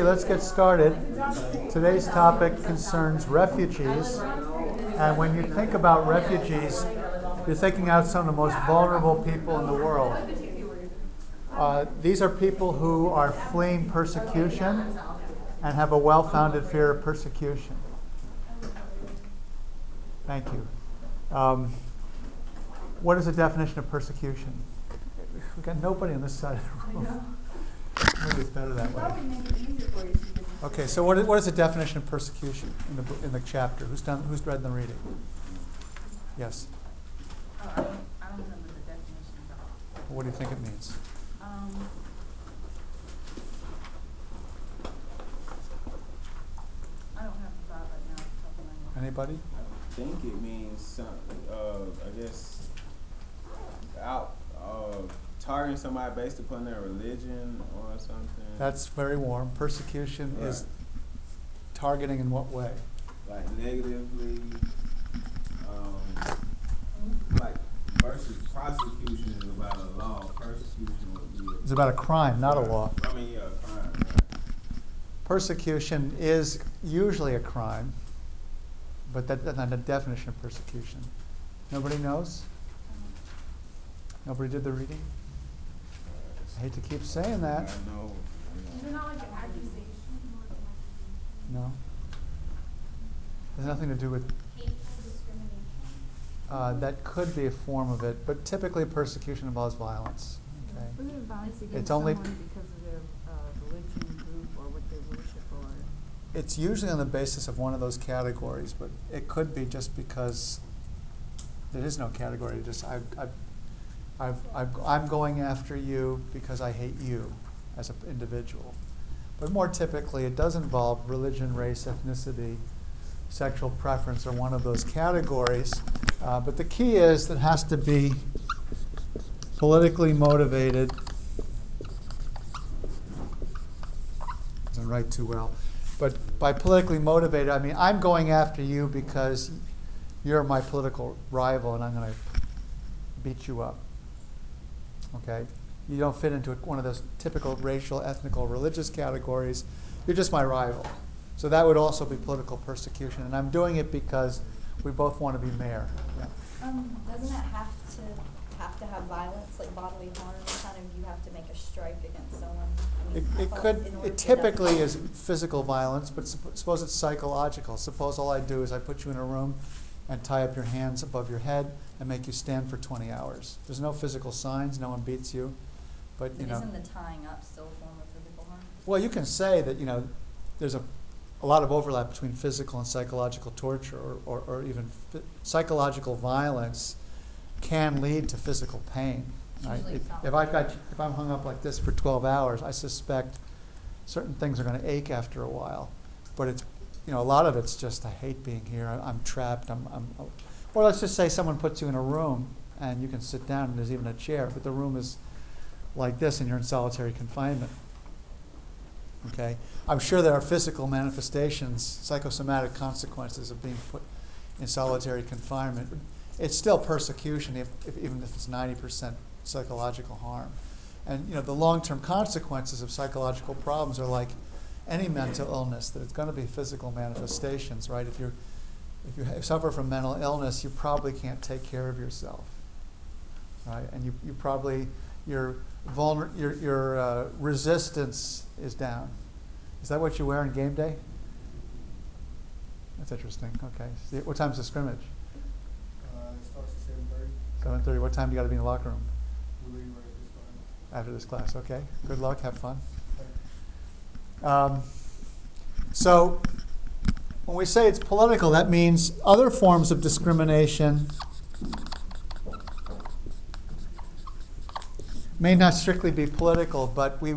Okay, let's get started. Today's topic concerns refugees. And when you think about refugees, you're thinking out some of the most vulnerable people in the world. Uh, these are people who are fleeing persecution and have a well founded fear of persecution. Thank you. Um, what is the definition of persecution? We've got nobody on this side of the room. Maybe it's better that way. Okay, so what is, what is the definition of persecution in the, in the chapter? Who's done, who's read the reading? Yes. Oh, I don't, I don't remember the definition at all. What do you think it means? Um, I don't have the thought right now, off the top of my head. Anybody? I think it means some, uh, I guess, out, uh, targeting somebody based upon their religion or something. That's very warm. Persecution is targeting in what way? like negatively, um, like versus prosecution is about a law, persecution would be. It's about a crime, not a law. I mean, yeah, a crime, right? Persecution is usually a crime, but that, that's not a definition of persecution. Nobody knows? Nobody did the reading? I hate to keep saying I that. know. Is it not like an accusation? No. Has nothing to do with, Hateful discrimination? uh, that could be a form of it, but typically persecution involves violence. Okay? Wasn't it violence It's against only- someone because of their uh, religion, group, or what they worship, or? It's usually on the basis of one of those categories, but it could be just because there is no category. Just I, I, I've, I've, I'm going after you because I hate you as an individual. But more typically, it does involve religion, race, ethnicity, sexual preference, or one of those categories. Uh, but the key is that it has to be politically motivated. Doesn't write too well. But by politically motivated, I mean I'm going after you because you're my political rival and I'm going to beat you up. Okay? You don't fit into one of those typical racial, ethnical, religious categories. You're just my rival. So that would also be political persecution. And I'm doing it because we both want to be mayor. Yeah. Um, doesn't it have to have to have violence, like bodily harm? Kind of, you have to make a strike against someone. I It, mean, I it could, it to get that- typically is physical violence, but sup- suppose it's psychological. Suppose all I do is I put you in a room and tie up your hands above your head and make you stand for 20 hours. There's no physical signs, no one beats you, but you But know. isn't the tying up still a form of physical harm? Well, you can say that, you know, there's a, a lot of overlap between physical and psychological torture, or, or, or even psychological violence can lead to physical pain. right? If- If. I've got, if I'm hung up like this for 12 hours, I suspect certain things are going to ache after a while. But it's, you know, a lot of it's just, I hate being here, I- I'm trapped, I'm, I'm, or let's just say someone puts you in a room and you can sit down and there's even a chair, but the room is like this and you're in solitary confinement. Okay? I'm sure there are physical manifestations, psychosomatic consequences of being put in solitary confinement. It's still persecution, if, if, even if it's 90% psychological harm. And you know, the long-term consequences of psychological problems are like any mental illness, that it's going to be physical manifestations, right? If, you're, if you suffer from mental illness, you probably can't take care of yourself, right? And you, you probably, your, vulner, your, your uh, resistance is down. Is that what you wear on game day? That's interesting. Okay. What time's the scrimmage? Uh, it starts at seven thirty. Seven thirty. What time do you got to be in the locker room? We leave right this. After this class. Okay. Good luck. Have fun. Um, so, when we say it's political, that means other forms of discrimination may not strictly be political, but we,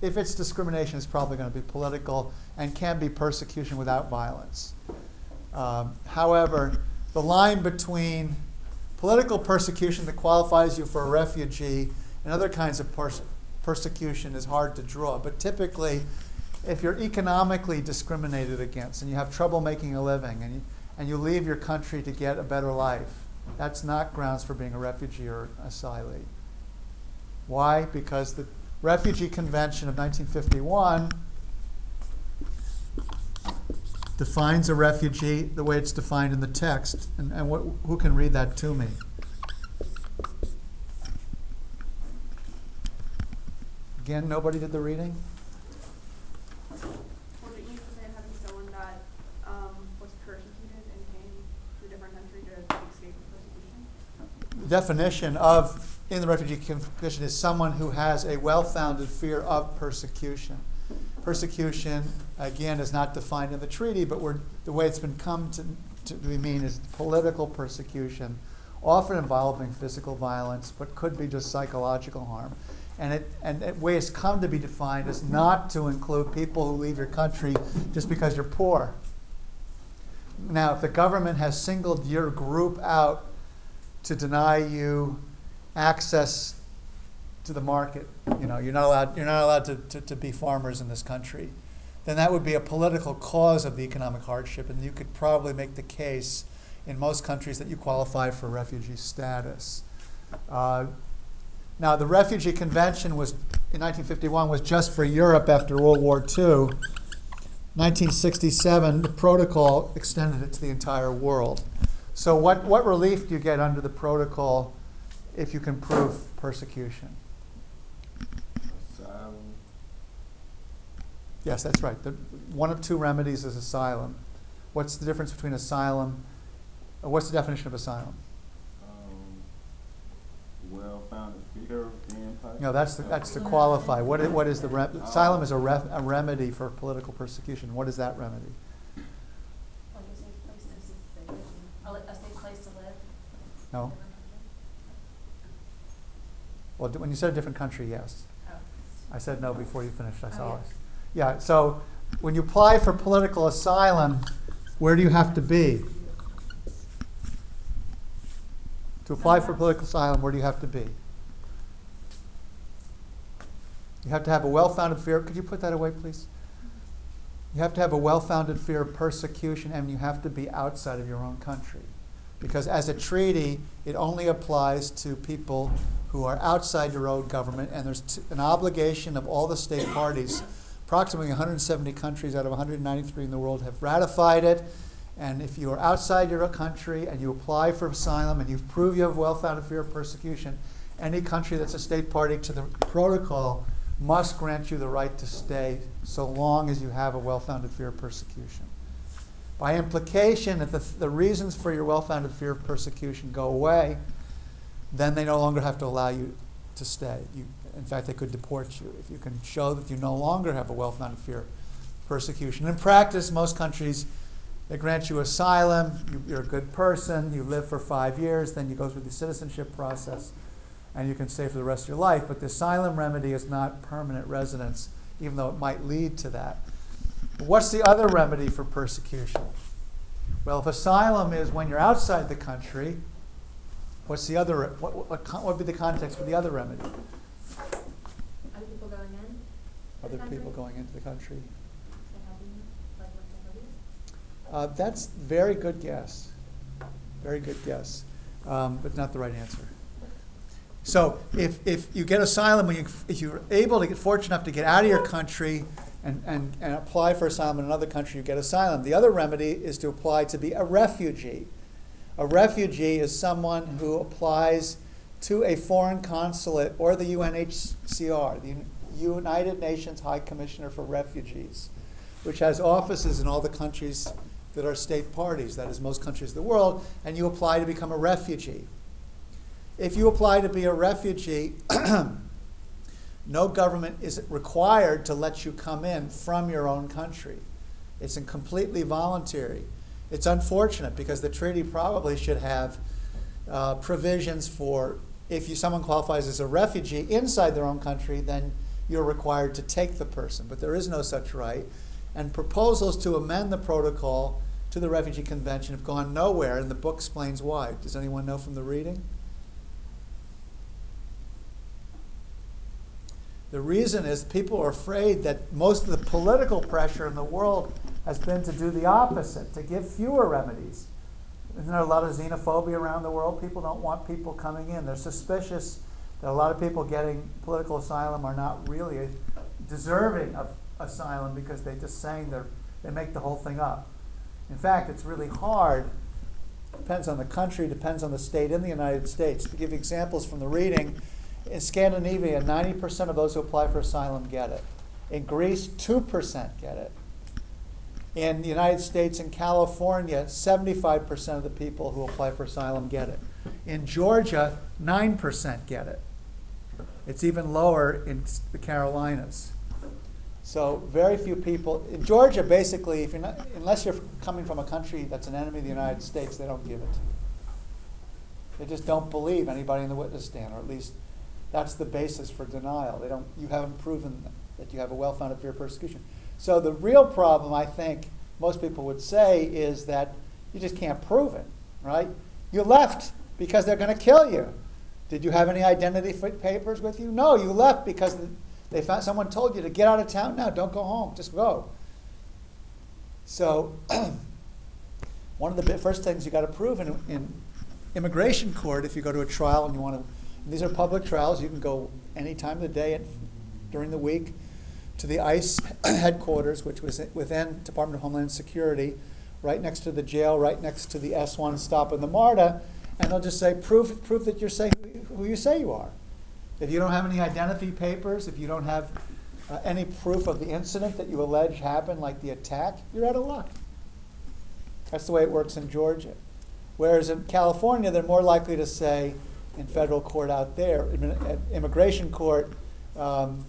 if it's discrimination, it's probably going to be political and can be persecution without violence. Um, however, the line between political persecution that qualifies you for a refugee and other kinds of pers- persecution is hard to draw. But typically, if you're economically discriminated against and you have trouble making a living and you, and you leave your country to get a better life, that's not grounds for being a refugee or asylee. Why? Because the Refugee Convention of 1951 defines a refugee the way it's defined in the text. And, and what, who can read that to me? Again, nobody did the reading? Well, didn't you just say it had to be someone that um, was persecuted and came to a different country to escape persecution? The definition of in the refugee convention is someone who has a well-founded fear of persecution. Persecution, again, is not defined in the treaty, but the way it's been come to, to be mean is political persecution, often involving physical violence, but could be just psychological harm. And it and the way it's come to be defined is not to include people who leave your country just because you're poor. Now, if the government has singled your group out to deny you access to the market, you know, you're not allowed, you're not allowed to, to, to be farmers in this country, then that would be a political cause of the economic hardship, and you could probably make the case in most countries that you qualify for refugee status. Uh, now, the Refugee Convention was, in 1951, was just for Europe after World War II. 1967, the protocol extended it to the entire world. So, what, what relief do you get under the protocol if you can prove persecution? Asylum. Yes, that's right. The, one of two remedies is asylum. What's the difference between asylum? uh, What's the definition of asylum? Um, well-founded fear of being. No, that's the, that's to qualify. What is, what is the re- asylum is a, a remedy for political persecution. What is that remedy? Like a safe place to, a, li- a safe place to live? No. Well, when you said a different country, yes. Oh. I said no before you finished. I Oh, saw it. Yeah. So when you apply for political asylum, where do you have to be? To apply for political asylum, where do you have to be? You have to have a well-founded fear. Could you put that away, please? You have to have a well-founded fear of persecution, and you have to be outside of your own country. Because as a treaty, it only applies to people who are outside your own government, and there's an obligation of all the state parties. Approximately 170 countries out of 193 in the world have ratified it. And if you are outside your country and you apply for asylum and you prove you have well-founded fear of persecution, any country that's a state party to the protocol must grant you the right to stay so long as you have a well-founded fear of persecution. By implication, if the, the reasons for your well-founded fear of persecution go away, then they no longer have to allow you to stay. You, in fact, they could deport you if you can show that you no longer have a well-founded fear of persecution. In practice, most countries they grant you asylum. You, you're a good person. You live for five years. Then you go through the citizenship process, and you can stay for the rest of your life. But the asylum remedy is not permanent residence, even though it might lead to that. What's the other remedy for persecution? Well, if asylum is when you're outside the country, what's the other? What, what, what would be the context for the other remedy? Other people going in? Other country? people going into the country. And helping you, like what they help you? Uh, that's very good guess. Very good guess, um, but not the right answer. So if, if you get asylum, when you, if you're able to get fortunate enough to get out of your country and, and, and apply for asylum in another country, you get asylum. The other remedy is to apply to be a refugee. A refugee is someone who applies to a foreign consulate or the UNHCR, the United Nations High Commissioner for Refugees, which has offices in all the countries that are state parties, that is, most countries of the world, and you apply to become a refugee. If you apply to be a refugee, no government is required to let you come in from your own country. It's completely voluntary. It's unfortunate because the treaty probably should have uh, provisions for if you, someone qualifies as a refugee inside their own country, then you're required to take the person. But there is no such right. And proposals to amend the protocol to the Refugee Convention have gone nowhere, and the book explains why. Does anyone know from the reading? The reason is people are afraid that most of the political pressure in the world has been to do the opposite, to give fewer remedies. Isn't there a lot of xenophobia around the world? People don't want people coming in. They're suspicious that a lot of people getting political asylum are not really deserving of asylum because they're just saying they're, they make the whole thing up. In fact, it's really hard, depends on the country, depends on the state in the United States. To give examples from the reading, in Scandinavia, 90% of those who apply for asylum get it. In Greece, 2% get it. In the United States and California, 75% of the people who apply for asylum get it. In Georgia, 9% get it. It's even lower in the Carolinas. So very few people in Georgia. Basically, if you're not, unless you're coming from a country that's an enemy of the United States, they don't give it. They just don't believe anybody in the witness stand, or at least that's the basis for denial. They don't. You haven't proven that you have a well-founded fear of persecution. So the real problem, I think, most people would say, is that you just can't prove it, right? You left because they're going to kill you. Did you have any identity papers with you? No, you left because they found someone told you to get out of town now. Don't go home. Just go. So, one of the first things you got to prove in, in immigration court, if you go to a trial and you want to, these are public trials. You can go any time of the day during the week to the ICE headquarters, which was within Department of Homeland Security, right next to the jail, right next to the S1 stop in the MARTA, and they'll just say, prove, prove that you're saying who you say you are. If you don't have any identity papers, if you don't have uh, any proof of the incident that you allege happened, like the attack, you're out of luck. That's the way it works in Georgia. Whereas in California, they're more likely to say in federal court out there, at immigration court, um,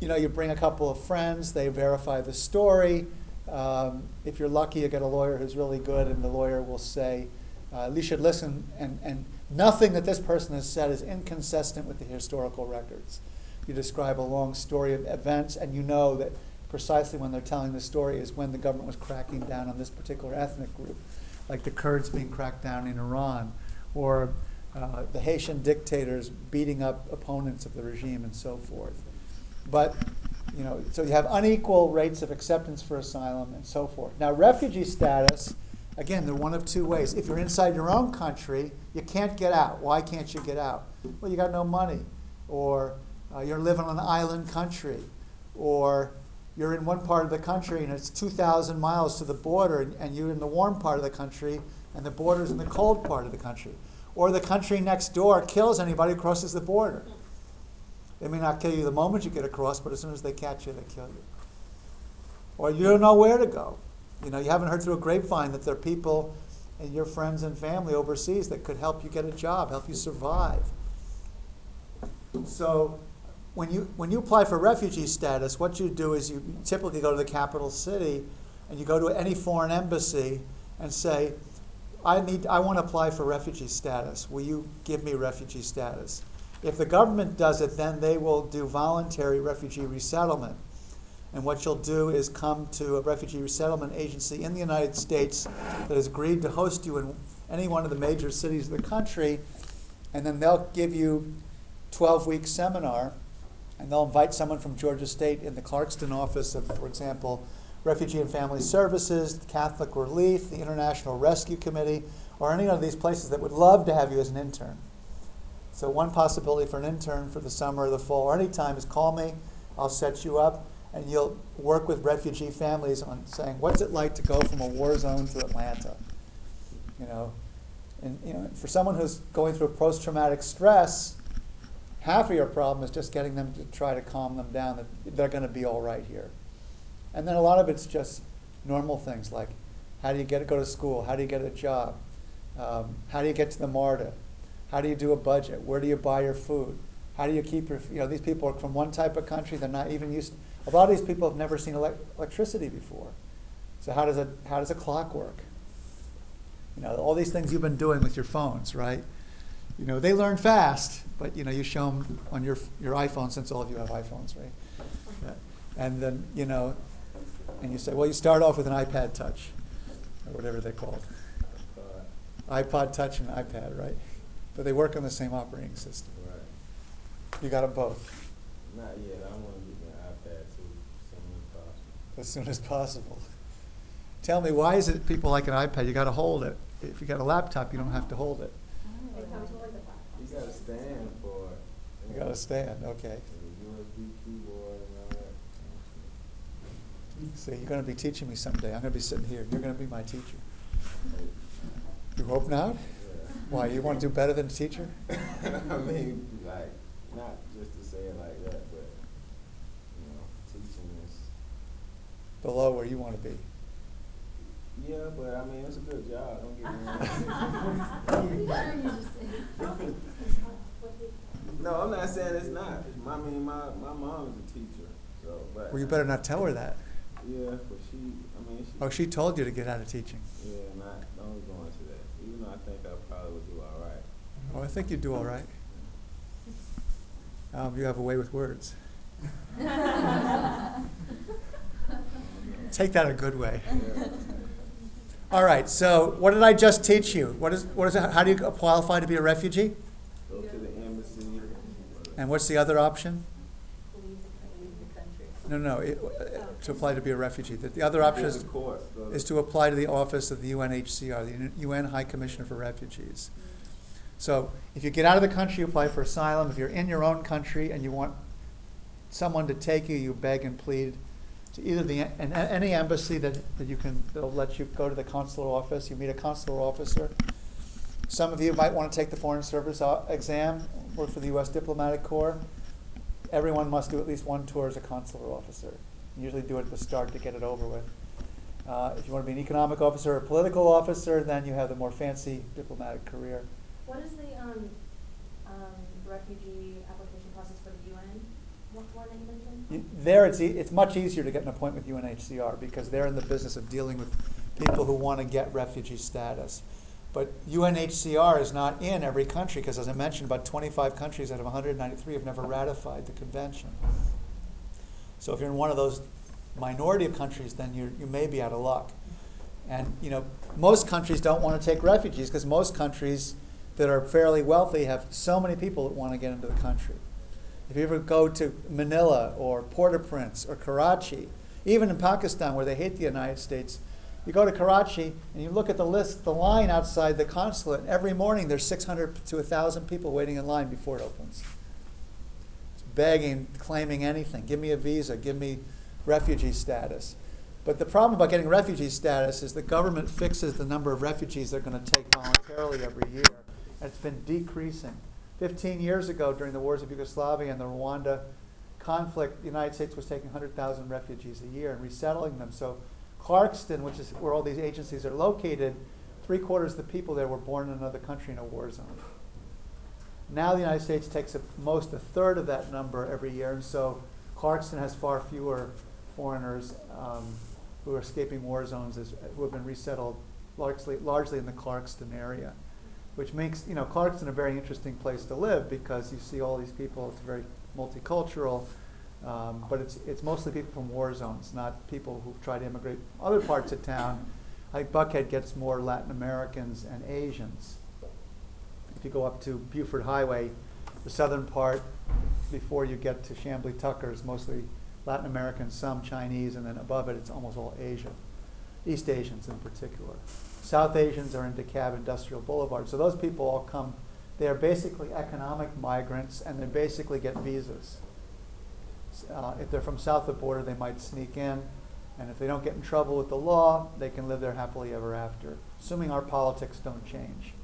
you know, you bring a couple of friends, they verify the story. Um, if you're lucky, you get a lawyer who's really good, and the lawyer will say, uh, you should listen, and, and nothing that this person has said is inconsistent with the historical records. You describe a long story of events, and you know that precisely when they're telling the story is when the government was cracking down on this particular ethnic group, like the Kurds being cracked down in Iran, or uh, the Haitian dictators beating up opponents of the regime, and so forth. But you know, so you have unequal rates of acceptance for asylum and so forth. Now, refugee status, again, they're one of two ways. If you're inside your own country, you can't get out. Why can't you get out? Well, you got no money, or uh, you're living on an island country, or you're in one part of the country and it's 2,000 miles to the border, and, and you're in the warm part of the country, and the border's in the cold part of the country. Or the country next door kills anybody who crosses the border. They may not kill you the moment you get across, but as soon as they catch you, they kill you. Or you don't know where to go. You know, you haven't heard through a grapevine that there are people and your friends and family overseas that could help you get a job, help you survive. So when you when you apply for refugee status, what you do is you typically go to the capital city and you go to any foreign embassy and say, I need I want to apply for refugee status. Will you give me refugee status? If the government does it, then they will do voluntary refugee resettlement. And what you'll do is come to a refugee resettlement agency in the United States that has agreed to host you in any one of the major cities of the country, and then they'll give you 12 week seminar, and they'll invite someone from Georgia State in the Clarkston office of, for example, Refugee and Family Services, Catholic Relief, the International Rescue Committee, or any of these places that would love to have you as an intern. So one possibility for an intern for the summer or the fall or any time is call me. I'll set you up, and you'll work with refugee families on saying what's it like to go from a war zone to Atlanta. You know, and you know, for someone who's going through a post-traumatic stress, half of your problem is just getting them to try to calm them down that they're going to be all right here. And then a lot of it's just normal things like how do you get to go to school? How do you get a job? Um, how do you get to the MARTA? How do you do a budget? Where do you buy your food? How do you keep your, you know, these people are from one type of country, they're not even used, a lot of these people have never seen elec electricity before. So how does, a, how does a clock work? You know, all these things you've been doing with your phones, right? You know, they learn fast, but you know, you show them on your, your iPhone, since all of you have iPhones, right? And then, you know, and you say, well, you start off with an iPad Touch, or whatever they're called. iPod Touch and iPad, right? But they work on the same operating system. Right. You got them both Not yet. I want to get the iPad too, as soon as possible. as soon as possible. Tell me, why is it people like an iPad? You got to hold it. If you got a laptop, you don't have to hold it. It comes with a stand for and You got to stand. okay. The USB keyboard and all that. See, you're gonna be teaching me someday. I'm gonna be sitting here. You're gonna be my teacher. You hope not? Why, you wanna do better than a teacher? I mean, like, not just to say it like that, but, you know, teaching is, Below where you wanna be. yeah, but I mean, it's a good job, don't get me wrong. No, I'm not saying it's not. I mean, my, my mom is a teacher, so, but. Well, you better not tell her that. Yeah, but she, I mean, she. Oh, she told you to get out of teaching. Yeah, not, don't go into that, even though I think I probably would do all right. Oh, I think you'd do all right. Um, you have a way with words. Take that a good way. Yeah. All right, so what did I just teach you? What is, what is, it- how do you qualify to be a refugee? Go to the embassy. And what's the other option? Leave the, leave the country. No, no, it, to apply to be a refugee. The, the other option is, to court, go to- is to apply to the office of the UNHCR, the UN High Commissioner for Refugees. So if you get out of the country, you apply for asylum. If you're in your own country and you want someone to take you, you beg and plead to either the, an, any embassy that, that you can, that'll let you go to the consular office, you meet a consular officer. Some of you might want to take the Foreign Service uh, exam, work for the U.S. Diplomatic Corps. Everyone must do at least one tour as a consular officer. You Usually do it at the start to get it over with. Uh, if you want to be an economic officer or a political officer, then you have the more fancy diplomatic career. What is the, um, um, refugee application process for the UN? What one that you mentioned? You- There, it's, e- it's much easier to get an appointment with UNHCR because they're in the business of dealing with people who want to get refugee status. But UNHCR is not in every country because, as I mentioned, about 25 countries out of 193 have never ratified the convention. So if you're in one of those minority of countries, then you you may be out of luck. And you know, most countries don't want to take refugees because most countries that are fairly wealthy have so many people that want to get into the country. If you ever go to Manila or Port-au-Prince or Karachi, even in Pakistan where they hate the United States, you go to Karachi and you look at the list, the line outside the consulate, every morning there's 600 to 1,000 people waiting in line before it opens. Begging, claiming anything. Give me a visa, give me refugee status. But the problem about getting refugee status is the government fixes the number of refugees they're going to take voluntarily every year. And it's been decreasing. 15 years ago, during the wars of Yugoslavia and the Rwanda conflict, the United States was taking 100,000 refugees a year and resettling them. So Clarkston, which is where all these agencies are located, three quarters of the people there were born in another country in a war zone. Now the United States takes at most a third of that number every year, and so Clarkston has far fewer foreigners um, who are escaping war zones as, who have been resettled largely, largely in the Clarkston area, which makes you know Clarkston a very interesting place to live because you see all these people. It's very multicultural, um, but it's it's mostly people from war zones, not people who try to immigrate from other parts of town. Like Buckhead gets more Latin Americans and Asians. If you go up to Buford Highway, the southern part, before you get to Chamblee Tucker, is mostly Latin Americans, some Chinese, and then above it, it's almost all Asia, East Asians in particular. South Asians are in DeKalb Industrial Boulevard. So those people all come, they are basically economic migrants, and they basically get visas. Uh, if they're from south of the border, they might sneak in, and if they don't get in trouble with the law, they can live there happily ever after, assuming our politics don't change.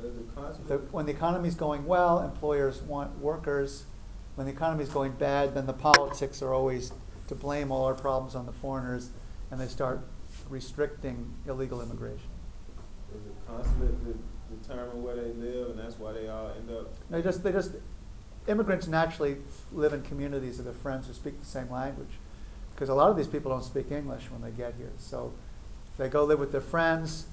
The when the economy's going well, employers want workers. When the economy is going bad, then the politics are always to blame all our problems on the foreigners, and they start restricting illegal immigration. does the consulate de- determine where they live, and that's why they all end up? They just, they just, immigrants naturally live in communities of their friends who speak the same language, because a lot of these people don't speak English when they get here. So they go live with their friends.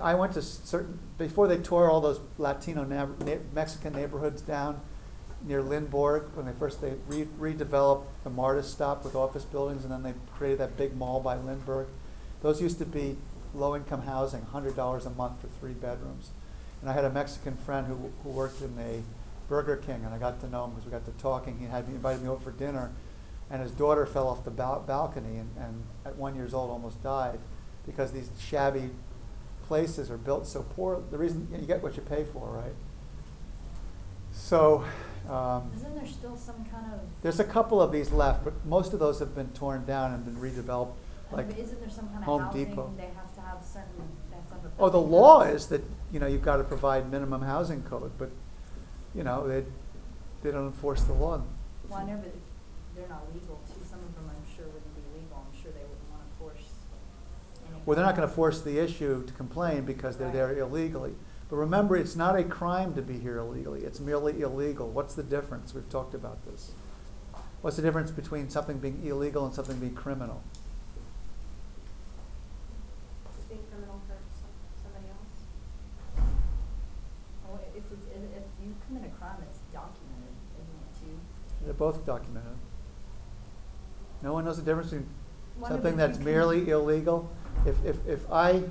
I went to certain before they tore all those Latino na- na- Mexican neighborhoods down near Lindbergh when they first they re- redeveloped the Marta stop with office buildings, and then they created that big mall by Lindbergh. Those used to be low-income housing, hundred dollars a month for three bedrooms. And I had a Mexican friend who, who worked in a Burger King, and I got to know him because we got to talking. He had me, invited me over for dinner, and his daughter fell off the bal- balcony, and, and at one years old almost died because these shabby places are built so poor. The reason you get what you pay for, right? So Um, Isn't there still some kind of, There's a couple of these left, but most of those have been torn down and been redeveloped, like, isn't there some kind of Home housing, Depot. they have to have certain, have to have oh, the law is that, you know, you've got to provide minimum housing code, but, you know, they, they don't enforce the law. Well, I know, but they're not legal too, some of them I'm sure wouldn't be legal, I'm sure they wouldn't wanna force any. Well, they're not gonna force the issue to complain because they're there illegally. But remember, it's not a crime to be here illegally, it's merely illegal. What's the difference? We've talked about this. What's the difference between something being illegal and something being criminal? Just being criminal for some, somebody else. Well, if it's, if, if you commit a crime, it's documented, isn't it too? They're both documented. No one knows the difference between Well, I know, something that's you merely illegal. If, if, if I,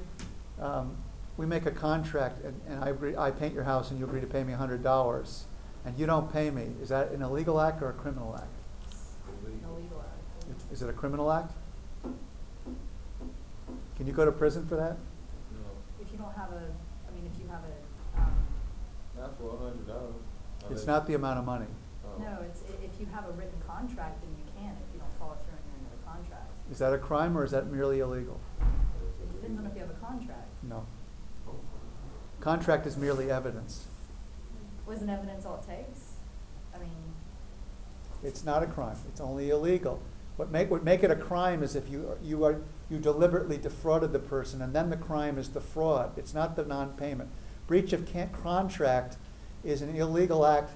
um, we make a contract and, and I agree, I paint your house and you agree to pay me a hundred dollars, and you don't pay me, is that an illegal act or a criminal act? Illegal act. Is it a criminal act? Can you go to prison for that? No, If you don't have a, I mean, if you have a, um, not for a hundred dollars. It's not the amount of money. Oh. no, it's, i- if you have a written contract, then you can, if you don't follow through on your end of the contract. Is that a crime or is that merely illegal? It depends on if you have a contract. No. Contract is merely evidence. Wasn't evidence all it takes? I mean, It's not a crime, it's only illegal. What make, what make it a crime is if you, you are, you deliberately defrauded the person, and then the crime is the fraud, it's not the non-payment. Breach of contract is an illegal act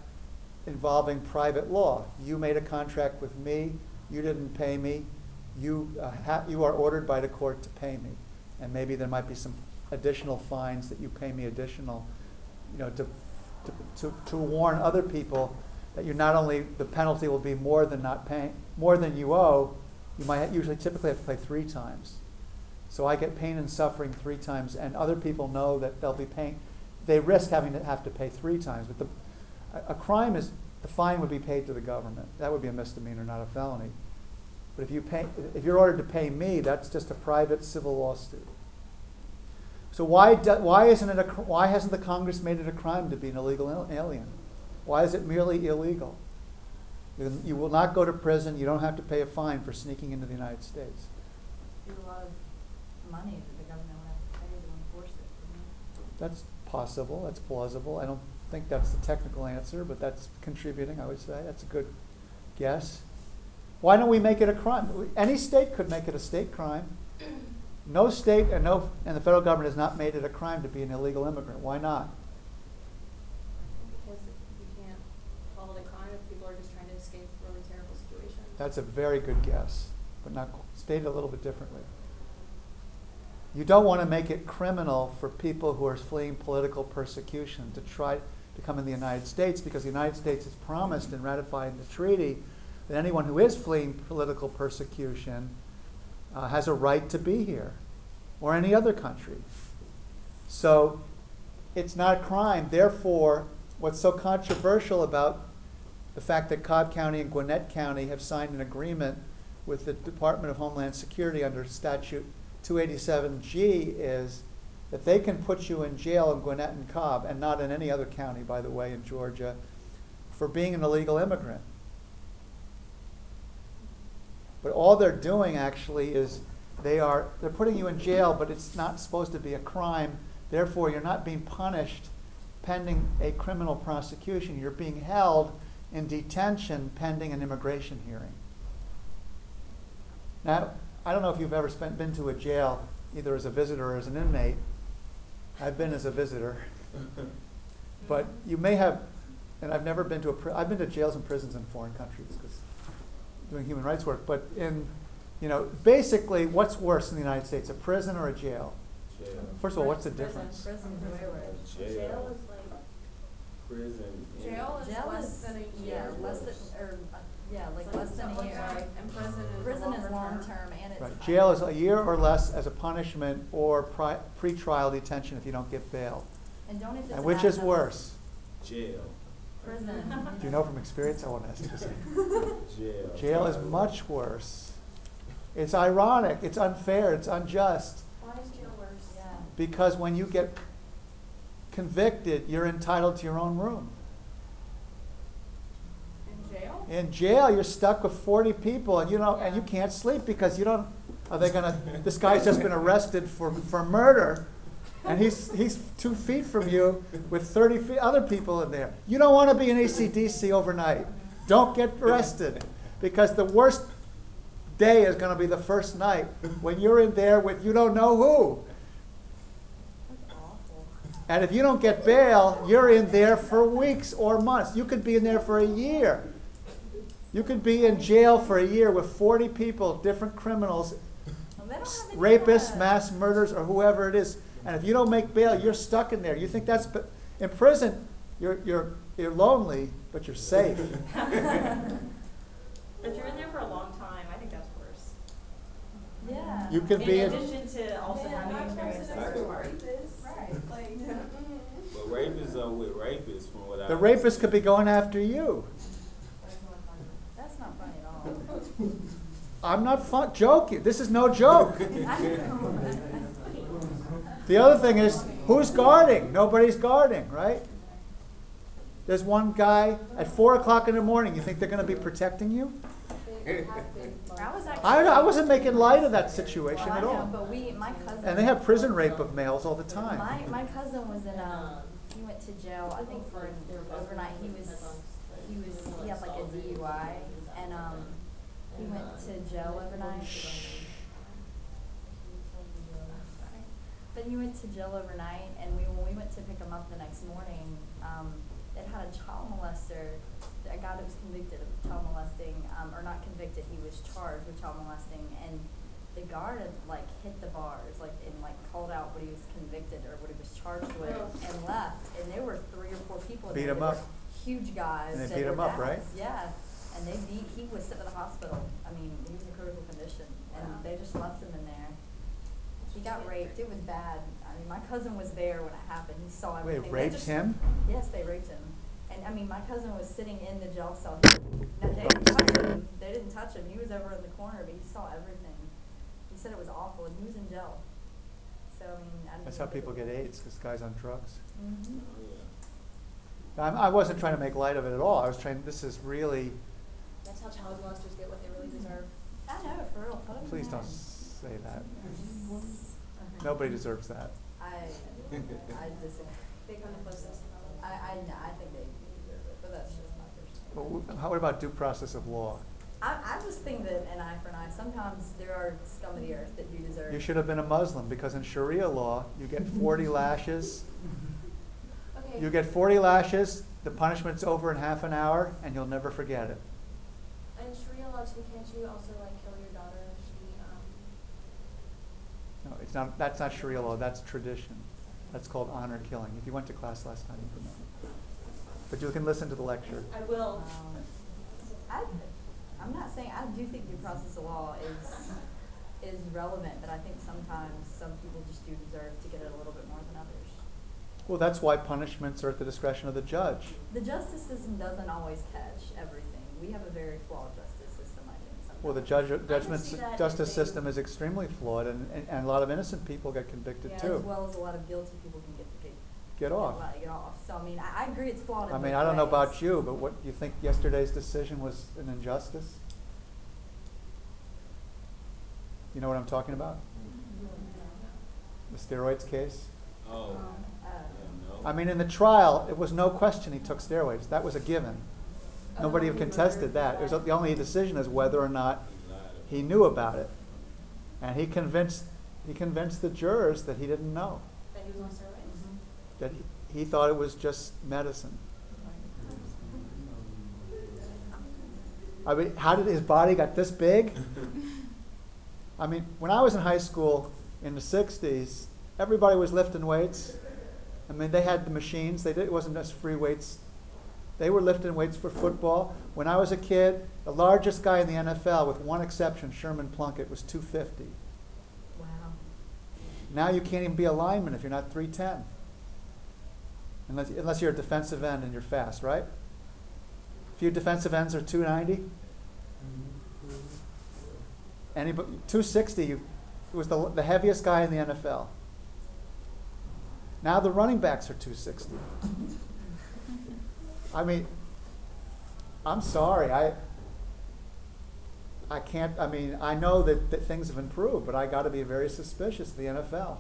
involving private law. You made a contract with me, you didn't pay me, you, uh, you are ordered by the court to pay me. And maybe there might be some additional fines that you pay me additional, you know, to, to, to, to warn other people that you're not only, the penalty will be more than not paying, more than you owe, you might usually typically have to pay three times. So I get pain and suffering three times, and other people know that they'll be paying, they risk having to have to pay three times. But the, a, a crime is, the fine would be paid to the government. That would be a misdemeanor, not a felony. But if you pay, if you're ordered to pay me, that's just a private civil lawsuit. So why, do, why isn't it a, why hasn't the Congress made it a crime to be an illegal alien? Why is it merely illegal? You, will not go to prison, you don't have to pay a fine for sneaking into the United States. be a lot of money that the government would have to pay to enforce it, it? That's possible, that's plausible. I don't think that's the technical answer, but that's contributing, I would say. That's a good guess. Why don't we make it a crime? Any state could make it a state crime. No state and no, and the federal government has not made it a crime to be an illegal immigrant. Why not? Because you can't call it a crime if people are just trying to escape from really terrible situations. That's a very good guess, but not stated a little bit differently. You don't want to make it criminal for people who are fleeing political persecution to try to come in the United States because the United States has promised and ratified the treaty that anyone who is fleeing political persecution uh, has a right to be here or any other country. So it's not a crime. Therefore, what's so controversial about the fact that Cobb County and Gwinnett County have signed an agreement with the Department of Homeland Security under statute 287G is that they can put you in jail in Gwinnett and Cobb, and not in any other county, by the way, in Georgia, for being an illegal immigrant. But all they're doing actually is they are they're putting you in jail, but it's not supposed to be a crime. Therefore, you're not being punished pending a criminal prosecution. You're being held in detention pending an immigration hearing. Now, I don't know if you've ever spent, been to a jail, either as a visitor or as an inmate. I've been as a visitor. But you may have, and I've never been to a, pri- I've been to jails and prisons in foreign countries because doing human rights work. But in, you know, basically, what's worse in the United States, a prison or a jail? Jail. First of all, what's the Prison. difference? Prison's way worse. Jail. Jail is like, Prison. yeah. Jail is Jail less is, than a yeah, less than, or, uh, yeah, like less than a year. like. And prison is Prison is longer long term. Term and it's. Right, jail is a year or less as a punishment or pri- pre-trial detention if you don't get bail. And don't if it's. And which bad is enough- worse? Jail. Prison. Do you know from experience? I want to ask you this. Jail. Jail is much worse. It's ironic, it's unfair, it's unjust. why is jail worse? Yeah. Because when you get convicted, you're entitled to your own room. In jail, you're stuck with 40 people, and you know, and you can't sleep because you don't. Are they gonna? This guy's just been arrested for for murder, and he's he's two feet from you with 30 fe- other people in there. You don't want to be in ACDC overnight. Don't get arrested, because the worst day is going to be the first night when you're in there with you don't know who. And if you don't get bail, you're in there for weeks or months. You could be in there for a year. You could be in jail for a year with 40 people, different criminals, Well, they don't have any rapists, of mass murderers, or whoever it is. And if you don't make bail, you're stuck in there. You think that's b- in prison. You're you're you're lonely, but you're safe. But you're in there for a long time, I think that's worse. Yeah. You could be In in. addition to also Yeah, having not experience supposed as to a be rapists. Right. Like, mm. But rapists are with rapists from what I. The rapist could be going after you. That's not funny at all. I'm not fun- joking. This is no joke. The other thing is, who's guarding? Nobody's guarding, right? There's one guy at four o'clock in the morning. You think they're going to be protecting you? I. I, wasn't making light of that situation Well, at know, all. but we, my cousin. And they have prison rape of males all the time. My, my cousin was in, um, he went to jail, I think for overnight, he was, he was, he had like a DUI, he went to jail overnight. But he went to jail overnight, and we, when we went to pick him up the next morning, um, it had a child molester, a guy that was convicted of child molesting, um, or not convicted, he was charged with child molesting, and the guard had like hit the bars, like, and like called out what he was convicted or what he was charged with, and left, and there were three or four people in Beat him up. Huge guys. And they beat him up, right? Yeah, and they beat, he was sent to the hospital, I mean, he was in critical condition, and they just left him in there. He got raped, it was bad, I mean, my cousin was there when it happened, he saw Wait, everything. They raped just- him? Yes, they raped him. And I mean, my cousin was sitting in the jail cell. No, they didn't touch him. They didn't touch him. He was over in the corner, but he saw everything. He said it was awful, and he was in jail. So I mean, I That's how people get AIDS, because guys on drugs. hmm I'm, I wasn't trying to make light of it at all. I was trying, this is really, That's how child molesters get what they really deserve. I know for real. Put please in. don't say that. Nobody deserves that. I I disagree. They come to close. I I I think they deserve it, but that's just my personal. But w- how, about due process of law? I I just think that an eye for an eye. Sometimes there are scum of the earth that do deserve. You should have been a Muslim, because in Sharia law, you get forty lashes. Okay. You get forty lashes, the punishment's over in half an hour, and you'll never forget it. And Sharia law too, can't you also like kill your daughter if she, um, No, it's not, that's not Sharia law, that's tradition. That's called honor killing. If you went to class last time, you would know. But you can listen to the lecture. I will. Um, I, I'm not saying, I do think due process of law is, is relevant, but I think sometimes some people just do deserve to get it a little bit more than others. Well, that's why punishments are at the discretion of the judge. The justice system doesn't always catch everything. We have a very flawed justice system, I think, sometimes. Well, the judge, judgment, that justice they- system is extremely flawed, and, and, and a lot of innocent people get convicted Yeah, too. As well as a lot of guilty people can get, get. Get off. allowed Get off. So, I mean, I, I agree it's flawed in I mean, both I don't know ways. about you, but what, you think yesterday's decision was an injustice? You know what I'm talking about? The steroids case? Oh, Uh, yeah, no. I mean, in the trial, it was no question he took steroids. That was a given. Nobody contested that. It was, the only decision is whether or not He knew about it. And he convinced, he convinced the jurors that he didn't know, that he was on steroids? Mm-hmm. that he, he thought it was just medicine. I mean, how did his body got this big? I mean, when I was in high school in the '60s, everybody was lifting weights. I mean, they had the machines. They did, it wasn't just free weights. They were lifting weights for football. When I was a kid, the largest guy in the NFL, with one exception, Sherman Plunkett, was 250. Wow. Now you can't even be a lineman if you're not 310. Unless, unless you're a defensive end and you're fast, right? A Few defensive ends are 290. Mm-hmm. Anybody, 260 you- was the, the heaviest guy in the NFL. Now the running backs are 260. I mean, I'm sorry, I, I can't, I mean, I know that, that things have improved, but I gotta be very suspicious of the NFL.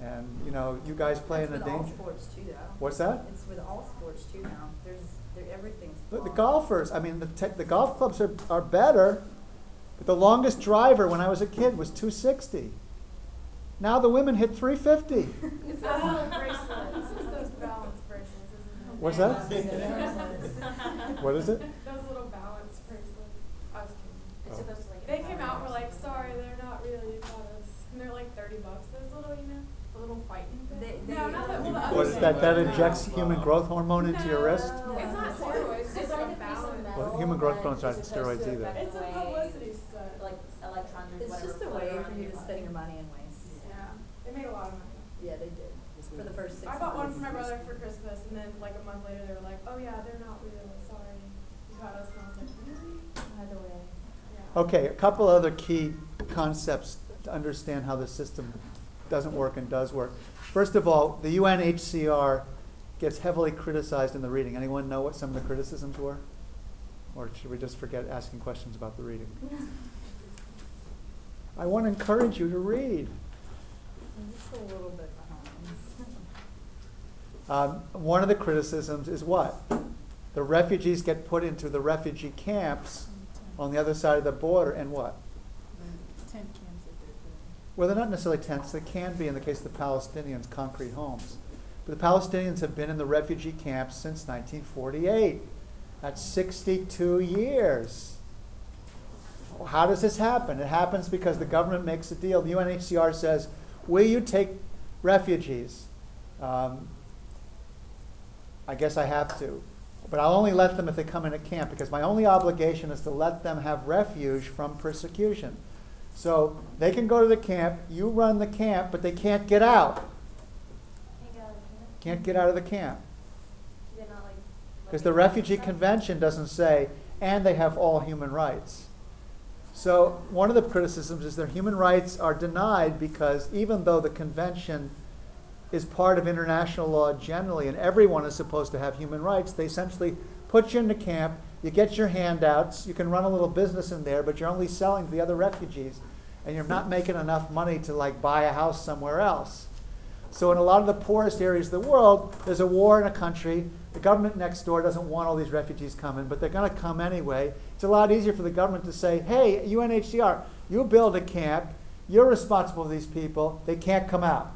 And, you know, you guys play in a It's with all danger. sports too, though. What's that? It's with all sports too now. There's, there, everything's. The, the golfers, I mean, the, te- the golf clubs are, are better, but the longest driver when I was a kid was 260. Now the women hit 350. It's those little bracelets, it's those balance bracelets, isn't it? What's that? What is it? Those little balance bracelets. I was kidding. Oh. supposed to like. They came out, we're like, sorry, they're not really about us. And they're like thirty bucks, those little, you know, the little fighting They- thing. they- No, not that, well, the other What is that? That injects human growth hormone into your wrist? No, It's not steroids, it's It's like like a a piece of balance. Well, human growth hormones aren't is supposed to steroids either. It's a publicity stunt. Like electrons It's whatever. just a way for you to spend your money and waste. Yeah, they made a lot of money. Yeah, they did. For the first six I months. bought one for my brother for Christmas, and then like a month later, they were like, "Oh yeah, they're not real. Sorry, you got us." And I was like, "Really?" By the way. Yeah. Okay, a couple other key concepts to understand how the system doesn't work and does work. First of all, the UNHCR gets heavily criticized in the reading. Anyone know what some of the criticisms were? Or should we just forget asking questions about the reading? I want to encourage you to read. Just a little bit behind. Um, one of the criticisms is what? The refugees get put into the refugee camps on the other side of the border, and what? Tent camps that they're doing. Well, they're not necessarily tents. They can be in the case of the Palestinians, concrete homes. But the Palestinians have been in the refugee camps since 1948. That's 62 years. How does this happen? It happens because the government makes a deal. The UNHCR says, Will you take refugees? Um, I guess I have to. But I'll only let them if they come in a camp because my only obligation is to let them have refuge from persecution. So they can go to the camp, you run the camp, but they can't get out. Can't get out of the camp? Because the Refugee? Convention doesn't say, and they have all human rights. So one of the criticisms is their human rights are denied because even though the convention is part of international law generally and everyone is supposed to have human rights, they essentially put you in the camp, you get your handouts, you can run a little business in there, but you're only selling to the other refugees and you're not making enough money to like buy a house somewhere else. So in a lot of the poorest areas of the world, there's a war in a country. The government next door doesn't want all these refugees coming, but they're going to come anyway. It's a lot easier for the government to say, "Hey, UNHCR, you build a camp. You're responsible for these people. They can't come out."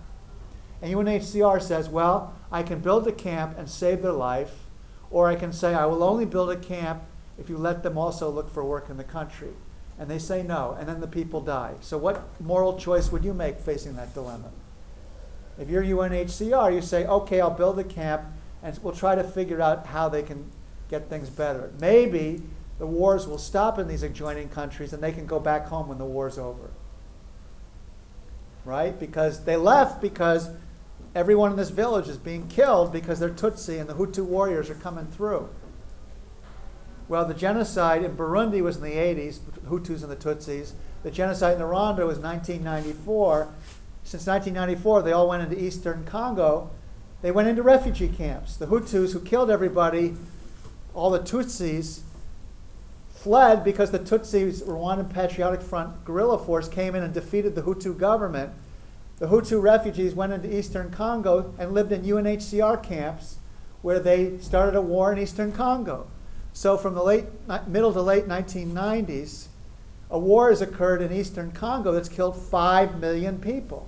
And UNHCR says, "Well, I can build a camp and save their life, or I can say I will only build a camp if you let them also look for work in the country." And they say no, and then the people die. So what moral choice would you make facing that dilemma? If you're UNHCR, you say, okay, I'll build a camp and we'll try to figure out how they can get things better. Maybe the wars will stop in these adjoining countries and they can go back home when the war's over. Right? Because they left because everyone in this village is being killed because they're Tutsi and the Hutu warriors are coming through. Well, the genocide in Burundi was in the 80s, Hutus and the Tutsis. The genocide in Rwanda was 1994. Since 1994, they all went into eastern Congo. They went into refugee camps. The Hutus, who killed everybody, all the Tutsis, fled because the Tutsis, Rwandan Patriotic Front guerrilla force, came in and defeated the Hutu government. The Hutu refugees went into eastern Congo and lived in UNHCR camps where they started a war in eastern Congo. So from the late, middle to late 1990s, a war has occurred in eastern Congo that's killed 5 million people.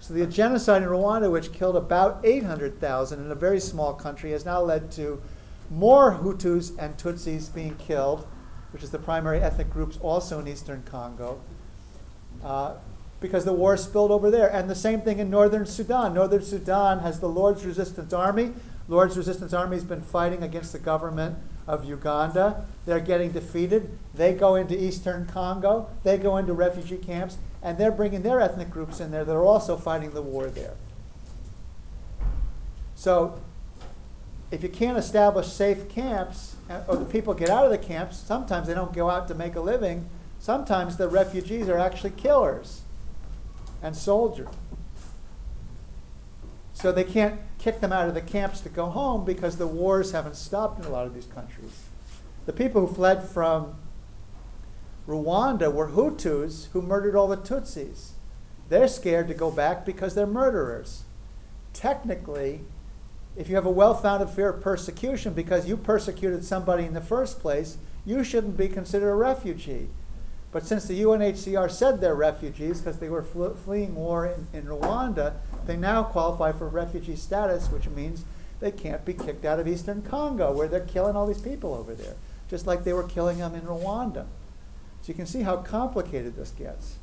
So the genocide in Rwanda, which killed about 800,000 in a very small country, has now led to more Hutus and Tutsis being killed, which is the primary ethnic groups also in eastern Congo, uh, because the war spilled over there. And the same thing in northern Sudan. Northern Sudan has the Lord's Resistance Army. Lord's Resistance Army has been fighting against the government of Uganda. They're getting defeated. They go into eastern Congo. They go into refugee camps, and they're bringing their ethnic groups in there that are also fighting the war there. So, if you can't establish safe camps, uh, or the people get out of the camps, sometimes they don't go out to make a living. Sometimes the refugees are actually killers and soldier. So they can't kick them out of the camps to go home because the wars haven't stopped in a lot of these countries. The people who fled from Rwanda were Hutus who murdered all the Tutsis. They're scared to go back because they're murderers. Technically, if you have a well founded fear of persecution because you persecuted somebody in the first place, you shouldn't be considered a refugee. But since the UNHCR said they're refugees because they were fle- fleeing war in, in Rwanda, they now qualify for refugee status, which means they can't be kicked out of eastern Congo where they're killing all these people over there, just like they were killing them in Rwanda. So you can see how complicated this gets.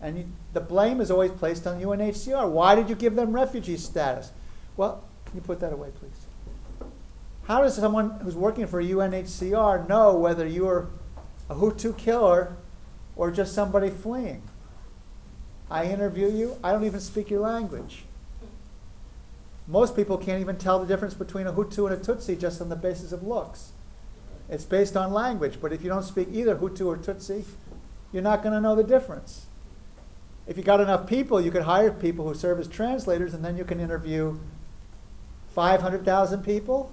And you, the blame is always placed on UNHCR. Why did you give them refugee status? Well, can you put that away, please? How does someone who's working for UNHCR know whether you're a Hutu killer or just somebody fleeing? I interview you, I don't even speak your language. Most people can't even tell the difference between a Hutu and a Tutsi just on the basis of looks. It's based on language, but if you don't speak either Hutu or Tutsi, you're not going to know the difference. If you got enough people, you could hire people who serve as translators, and then you can interview 500,000 people.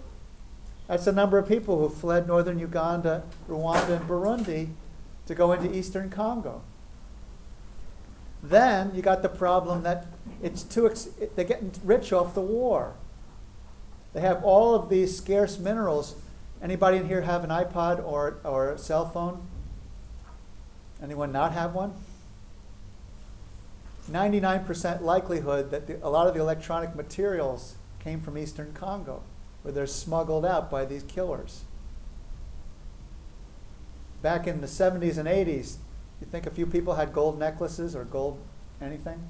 That's the number of people who fled northern Uganda, Rwanda, and Burundi to go into eastern Congo. Then you got the problem that it's too ex- they're getting rich off the war. They have all of these scarce minerals. Anybody in here have an iPod or, or a cell phone? Anyone not have one? 99% likelihood that the, a lot of the electronic materials came from eastern Congo, where they're smuggled out by these killers. Back in the 70s and 80s, you think a few people had gold necklaces or gold anything?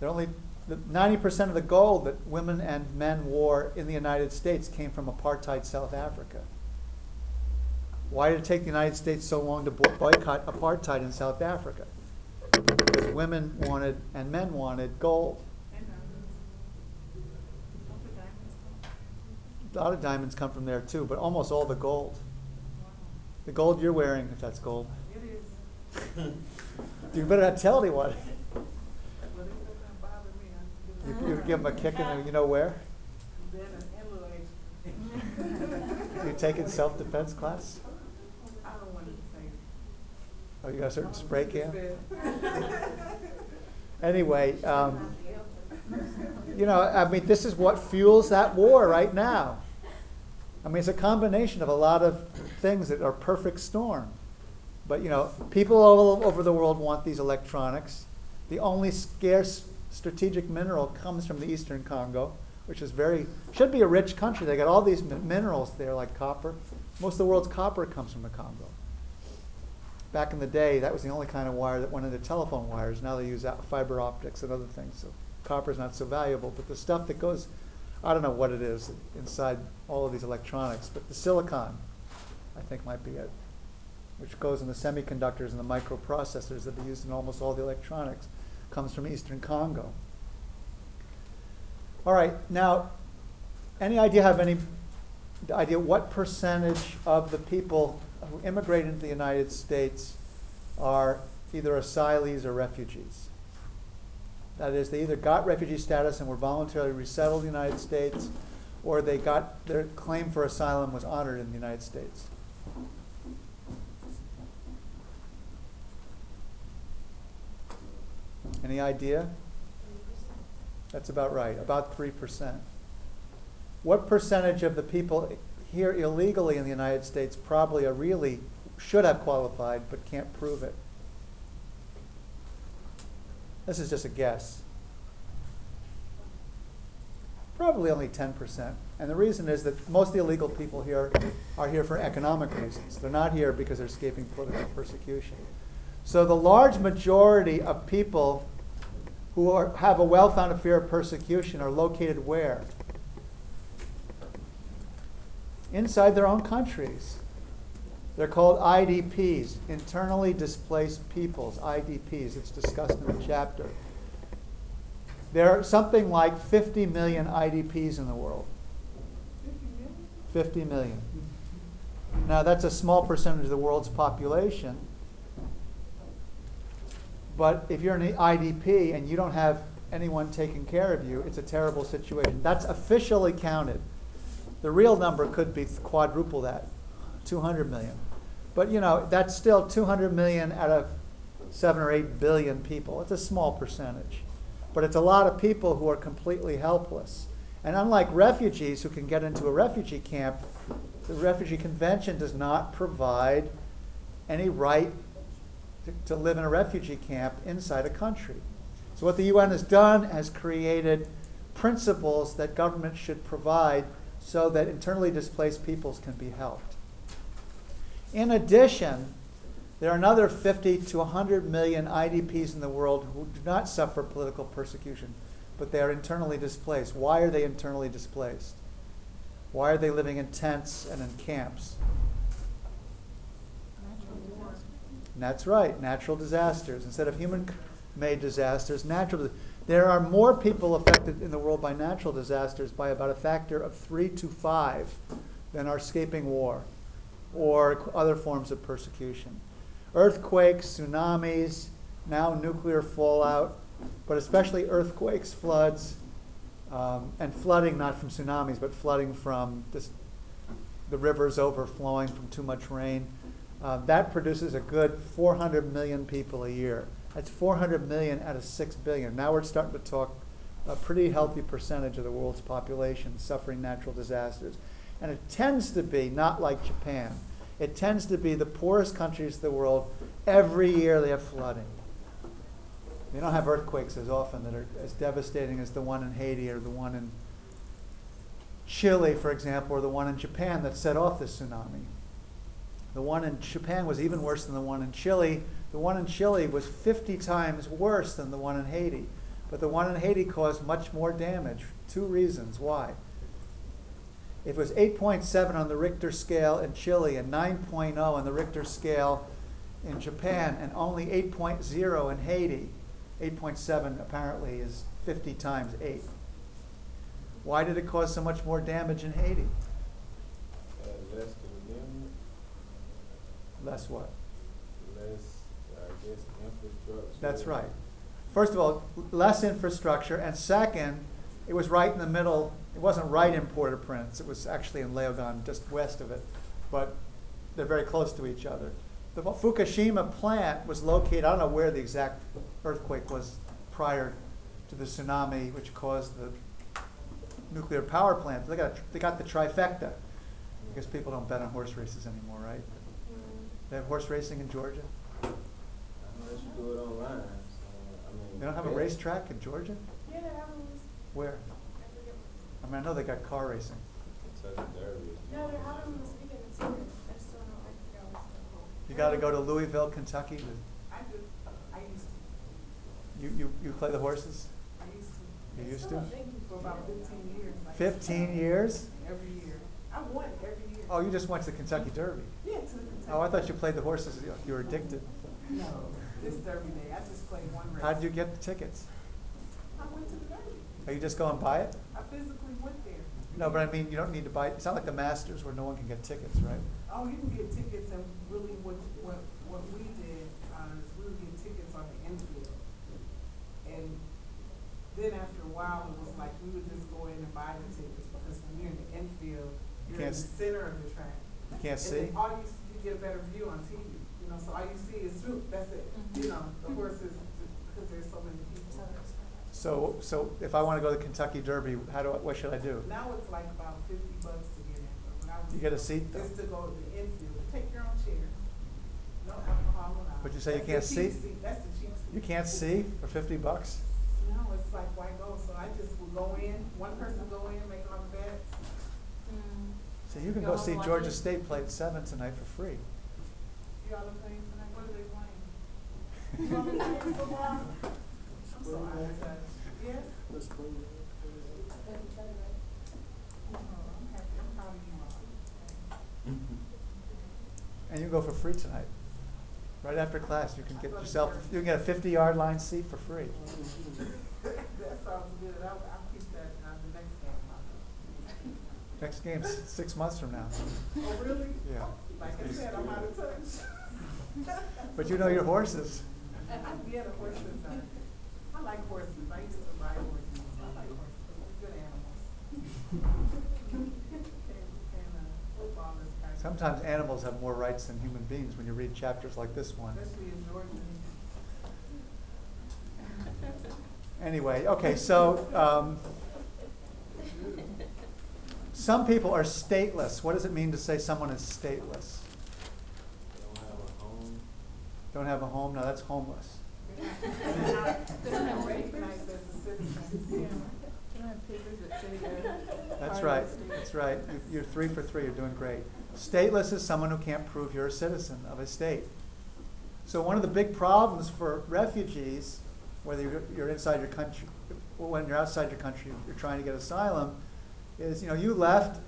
They're only 90% of the gold that women and men wore in the United States came from apartheid South Africa. Why did it take the United States so long to boycott apartheid in South Africa? Because women wanted and men wanted gold. A lot of diamonds come from there too, but almost all the gold. The gold you're wearing, if that's gold. It is. You better not tell anyone. Well, it doesn't bother me. You, you give them a kick and you know where? Then a- and a little extra. You taking self-defense class? I don't want to say. Oh, you got a certain spray can? can. Anyway, um, you know, I mean, this is what fuels that war right now. I mean, it's a combination of a lot of things that are perfect storm. But you know, people all over the world want these electronics. The only scarce strategic mineral comes from the eastern Congo, which is very should be a rich country. They got all these minerals there, like copper. Most of the world's copper comes from the Congo. Back in the day, that was the only kind of wire that went into telephone wires. Now they use fiber optics and other things, so copper's not so valuable. But the stuff that goes, I don't know what it is inside all of these electronics, but the silicon, I think, might be it, which goes in the semiconductors and the microprocessors that are used in almost all the electronics, comes from eastern Congo. All right, now, any idea have any idea what percentage of the people who immigrate into the United States are either asylees or refugees? That is, they either got refugee status and were voluntarily resettled in the United States, or they got their claim for asylum was honored in the United States. Any idea? That's about right, about 3%. What percentage of the people here illegally in the United States probably are really should have qualified but can't prove it? This is just a guess. Probably only 10%. And the reason is that most of the illegal people here are here for economic reasons. They're not here because they're escaping political persecution. So the large majority of people who are, have a well-founded fear of persecution are located where? Inside their own countries. They're called IDPs, internally displaced peoples, IDPs. It's discussed in the chapter. There are something like 50 million IDPs in the world. 50 million. Now, that's a small percentage of the world's population. But if you're an IDP and you don't have anyone taking care of you, it's a terrible situation. That's officially counted. The real number could be quadruple that, 200 million. But you know, that's still 200 million out of 7 or 8 billion people. It's a small percentage. But it's a lot of people who are completely helpless. And unlike refugees who can get into a refugee camp, the Refugee Convention does not provide any right to, to live in a refugee camp inside a country. So what the UN has done has created principles that governments should provide so that internally displaced peoples can be helped. In addition, there are another 50 to 100 million IDPs in the world who do not suffer political persecution, but they are internally displaced. Why are they internally displaced? Why are they living in tents and in camps? And that's right, natural disasters. Instead of human made disasters, natural There are more people affected in the world by natural disasters by about a factor of three to five than are escaping war or other forms of persecution. Earthquakes, tsunamis, now nuclear fallout, but especially earthquakes, floods, um, and flooding not from tsunamis, but flooding from this, the rivers overflowing from too much rain. Uh, that produces a good 400 million people a year. That's 400 million out of 6 billion. Now we're starting to talk a pretty healthy percentage of the world's population suffering natural disasters. And it tends to be not like Japan. It tends to be the poorest countries of the world. Every year they have flooding. They don't have earthquakes as often that are as devastating as the one in Haiti or the one in Chile, for example, or the one in Japan that set off the tsunami. The one in Japan was even worse than the one in Chile. The one in Chile was 50 times worse than the one in Haiti. But the one in Haiti caused much more damage. Two reasons why. It was 8.7 on the Richter scale in Chile and 9.0 on the Richter scale in Japan and only 8.0 in Haiti. 8.7 apparently is 50 times 8. Why did it cause so much more damage in Haiti? Uh, less remember, Less what? less, I guess, infrastructure. That's right. First of all, less infrastructure, and second, it was right in the middle. It wasn't right in Port-au-Prince. It was actually in Leogane, just west of it, but they're very close to each other. The Fukushima plant was located. I don't know where the exact earthquake was prior to the tsunami, which caused the nuclear power plant. They got they got the trifecta. Because people don't bet on horse races anymore, right? They have horse racing in Georgia. Unless you do it online, so, I mean. They don't have a racetrack in Georgia? Yeah, they have them. Where? I mean, I know they got car racing. Kentucky Derby. No, they're having them this weekend in Secret. I just don't know. I forgot what's the You got to go to Louisville, Kentucky. To, I do, I used to, you, you, you play the horses? I used to, You used to? for about fifteen years. like, 15 years? Every year. I won every year. Oh, you just went to the Kentucky Derby. Yeah, to the Kentucky. Oh, I thought you played the horses. You- You were addicted. No, this Derby day, I just played one race. How did you get the tickets? I went to the Derby. Are you just going and buy it? I physically went there. No, but I mean, you don't need to buy. It's not like the Masters where no one can get tickets, right? Oh, you can get tickets and really what, what, what we did, uh, is we would get tickets on the infield. And then after a while, it was like we would just go in and buy the tickets because when you're in the infield, you're in Can't the center of the track. You can't And see. then all you, see- you get a better view on TV, you know, so all you see is swoop, that's it. You know, the horses, because there's so many people. So, so if I want to go to the Kentucky Derby, how do I, what should I do? Now it's like about fifty bucks to get in, but when I was. You get a seat, though? Just to go to the infield, take your own chair. No alcohol allowed. But you say you That's the can't cheap see? seat. That's the cheap seat. You can't see for 50 bucks. No, it's like, why go? So I just would go in, one person go in, make all the bets. Hmm. So you can go see Georgia State play at seven tonight for free. You all are playing tonight, what are they playing? You all are playing football? I'm so out of touch. Yes? I'm happy, I'm proud of you all. And you can go for free tonight. Right after class, you can get yourself, you can get a 50 yard line seat for free. That sounds good, I'll, I'll keep that, uh, the next game. Next game's six months from now. Oh, really? Yeah. Like I said, I'm out of touch. But you know your horses. I, get a horses, uh, I like horses, I used to ride horses, I like horses, they're good animals. Okay, Sometimes animals have more rights than human beings when you read chapters like this one. Especially in Georgia. Anyway, okay, so um, some people are stateless. What does it mean to say someone is stateless? They don't have a home. Don't have a home? No, that's homeless. That's right. That's right. You- You're three for three. You're doing great. Stateless is someone who can't prove you're a citizen of a state. So one of the big problems for refugees, whether you're inside your country, when you're outside your country, you're trying to get asylum, is you know you left.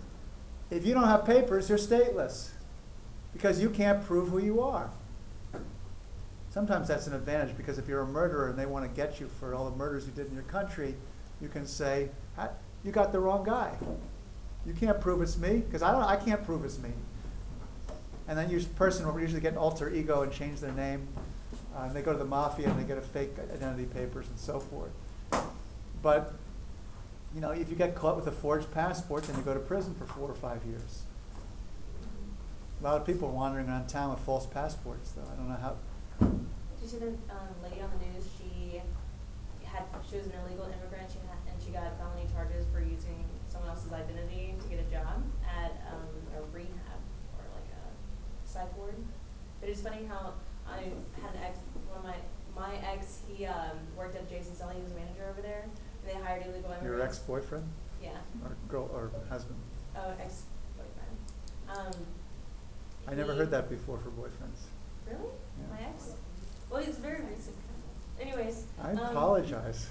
If you don't have papers, you're stateless because you can't prove who you are. Sometimes that's an advantage because if you're a murderer and they want to get you for all the murders you did in your country, you can say, "You got the wrong guy. You can't prove it's me because I don't. I can't prove it's me." And then your person will usually get an alter ego and change their name. Uh, and they go to the mafia and they get a fake identity papers and so forth. But you know, if you get caught with a forged passport, then you go to prison for four or five years. A lot of people are wandering around town with false passports, though. I don't know how. Did you see the um, lady on the news? She had she was an illegal immigrant. She had, and she got felony charges for using someone else's identity to get a job at um, a rehab or like a psych ward. But it's funny how I had an ex. One of my my ex he um, worked at Jason's Deli. He was a manager over there, and they hired illegal immigrants. Your ex-boyfriend Yeah. or girl or husband? Oh, ex boyfriend. Um, I never heard that before for boyfriends. Really? Yeah. My ex? Well, it's very recent. Anyways. I um, apologize.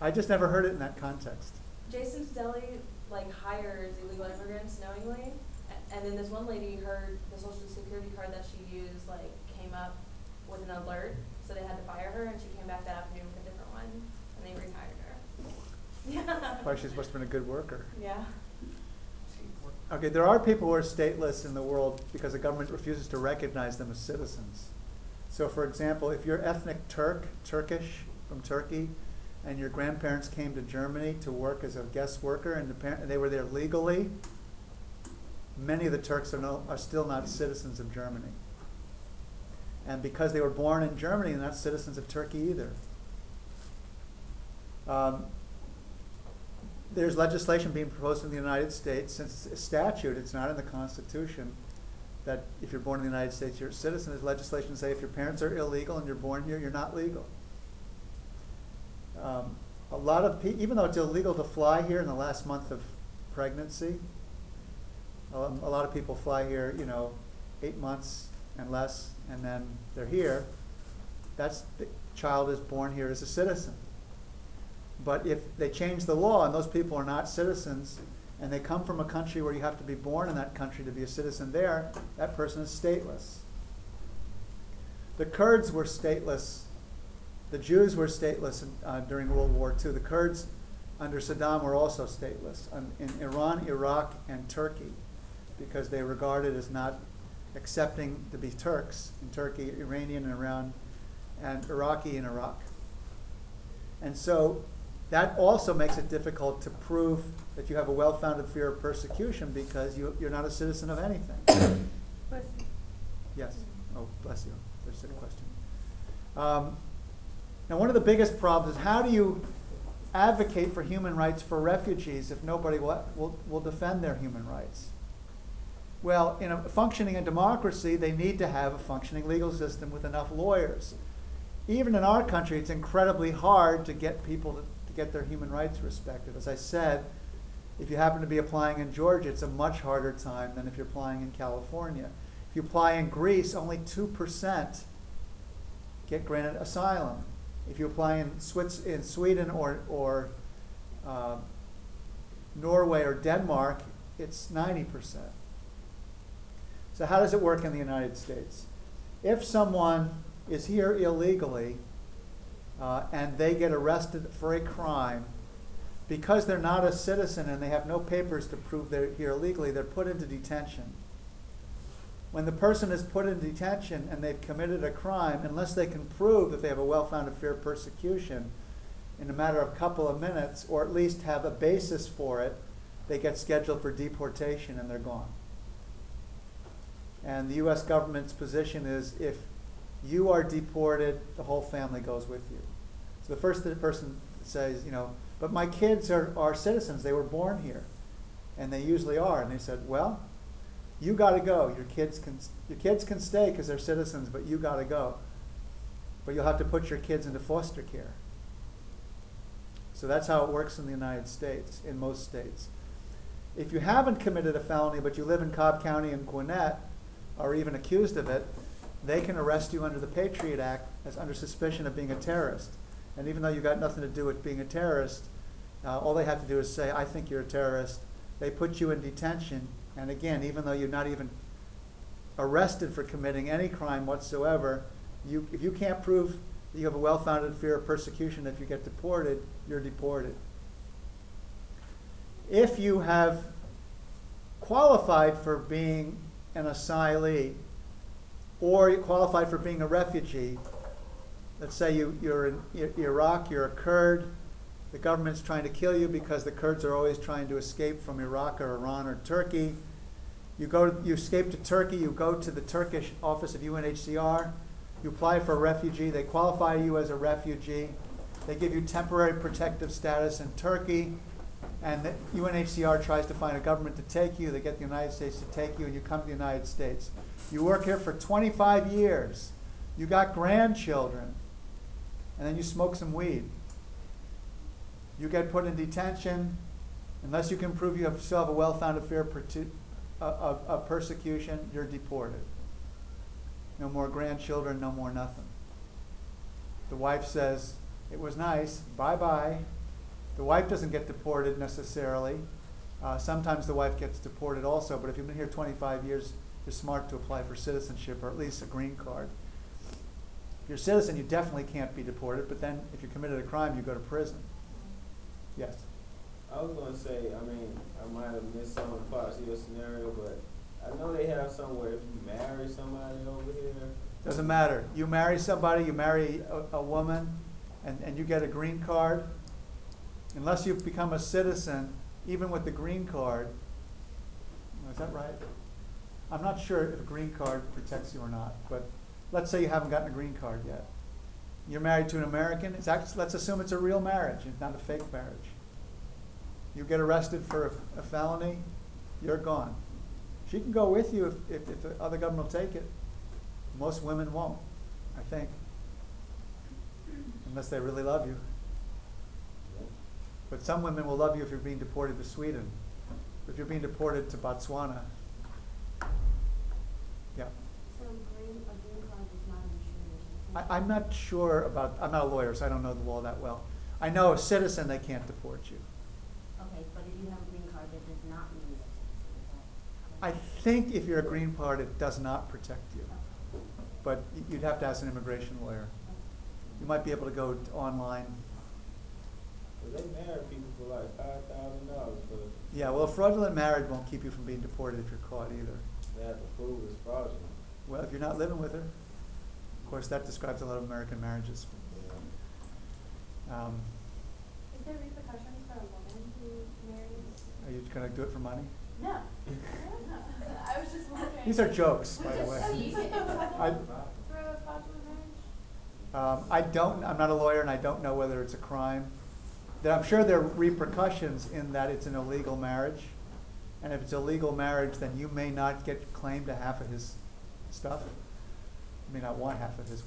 I just never heard it in that context. Jason's Deli like hires illegal immigrants knowingly, and then this one lady, her the social security card that she used like came up with an alert, so they had to fire her, and she came back that afternoon with a different one, and they rehired her. Yeah. Why she's must have been a good worker. Yeah. Okay, there are people who are stateless in the world because the government refuses to recognize them as citizens. So, for example, if you're ethnic Turk, Turkish from Turkey, and your grandparents came to Germany to work as a guest worker, and the they were there legally, many of the Turks are, no, are still not citizens of Germany. And because they were born in Germany, they're not citizens of Turkey either. Um, there's legislation being proposed in the United States, since it's a statute, it's not in the Constitution, that if you're born in the United States, you're a citizen. There's legislation to say if your parents are illegal and you're born here, you're not legal. Um, a lot of people, even though it's illegal to fly here in the last month of pregnancy, um, a lot of people fly here, you know, eight months and less, and then they're here. That's the child is born here as a citizen. But if they change the law and those people are not citizens and they come from a country where you have to be born in that country to be a citizen there, that person is stateless. The Kurds were stateless. The Jews were stateless in, uh, during World War II. The Kurds under Saddam were also stateless um, in Iran, Iraq, and Turkey because they regarded as not accepting to be Turks in Turkey, Iranian in Iran, and Iraqi in Iraq. And so that also makes it difficult to prove that you have a well-founded fear of persecution because you, you're not a citizen of anything. Yes. Oh, bless you. There's a question. Um, now, one of the biggest problems is how do you advocate for human rights for refugees if nobody will, will, will defend their human rights? Well, in a functioning a democracy, they need to have a functioning legal system with enough lawyers. Even in our country, it's incredibly hard to get people to, to get their human rights respected. As I said, if you happen to be applying in Georgia, it's a much harder time than if you're applying in California. If you apply in Greece, only 2% get granted asylum. If you apply in, Swiss, in Sweden or, or uh, Norway or Denmark, it's 90%. So, how does it work in the United States? If someone is here illegally uh, and they get arrested for a crime, because they're not a citizen and they have no papers to prove they're here illegally, they're put into detention. When the person is put in detention and they've committed a crime, unless they can prove that they have a well founded fear of persecution in a matter of a couple of minutes, or at least have a basis for it, they get scheduled for deportation and they're gone. And the US government's position is if you are deported, the whole family goes with you. So the first person says, you know, but my kids are, are citizens, they were born here. And they usually are. And they said, well, you got to go. Your kids can, your kids can stay because they're citizens, but you got to go. But you'll have to put your kids into foster care. So that's how it works in the United States, in most states. If you haven't committed a felony, but you live in Cobb County and Gwinnett, or even accused of it, they can arrest you under the Patriot Act as under suspicion of being a terrorist. And even though you've got nothing to do with being a terrorist, uh, all they have to do is say, I think you're a terrorist. They put you in detention, and again, even though you're not even arrested for committing any crime whatsoever, you, if you can't prove that you have a well-founded fear of persecution if you get deported, you're deported. If you have qualified for being an asylee or you qualified for being a refugee, let's say you, you're in Iraq, you're a Kurd, the government's trying to kill you because the Kurds are always trying to escape from Iraq or Iran or Turkey. You go, you escape to Turkey, you go to the Turkish office of UNHCR, you apply for a refugee, they qualify you as a refugee, they give you temporary protective status in Turkey, and the UNHCR tries to find a government to take you, they get the United States to take you, and you come to the United States. You work here for 25 years, you got grandchildren, and then you smoke some weed. You get put in detention, unless you can prove you have, still have a well-founded fear of, of, persecution, you're deported. No more grandchildren, no more nothing. The wife says, it was nice, bye-bye. The wife doesn't get deported necessarily. Uh, sometimes the wife gets deported also, but if you've been here 25 years, you're smart to apply for citizenship or at least a green card. If you're a citizen, you definitely can't be deported, but then if you committed a crime, you go to prison. Yes. I was gonna say, I mean, I might have missed some of the parts of your scenario, but I know they have somewhere if you marry somebody over here. Doesn't matter. You marry somebody, you marry a, a woman, and, and you get a green card. Unless you've become a citizen, even with the green card, is that right? I'm not sure if a green card protects you or not, but let's say you haven't gotten a green card yet. You're married to an American, it's actually, let's assume it's a real marriage, it's not a fake marriage. You get arrested for a, a felony, you're gone. She can go with you if, if, if the other government will take it. Most women won't, I think. Unless they really love you. But some women will love you if you're being deported to Sweden. If you're being deported to Botswana. Yeah. So green, a green card is not an insurance. I, I'm not sure about, I'm not a lawyer, so I don't know the law that well. I know a citizen, they can't deport you. Okay, but if you have a green card, that does not mean that. I think if you're a green card, it does not protect you. But you'd have to ask an immigration lawyer. You might be able to go t- online. But they marry people for like five thousand dollars for, Yeah, well, fraudulent marriage won't keep you from being deported if you're caught either. they have to prove it's fraudulent. Well, if you're not living with her, of course, that describes a lot of American marriages. Um, Is there repercussions for a woman who marries? are you gonna do it for money? No. I was just wondering. These are jokes, by the way. Do you get in trouble I- for a fraudulent marriage? Um, I don't, I'm not a lawyer and I don't know whether it's a crime. That I'm sure there are repercussions in that it's an illegal marriage. And if it's a legal marriage, then you may not get claim to half of his stuff. May not want half of his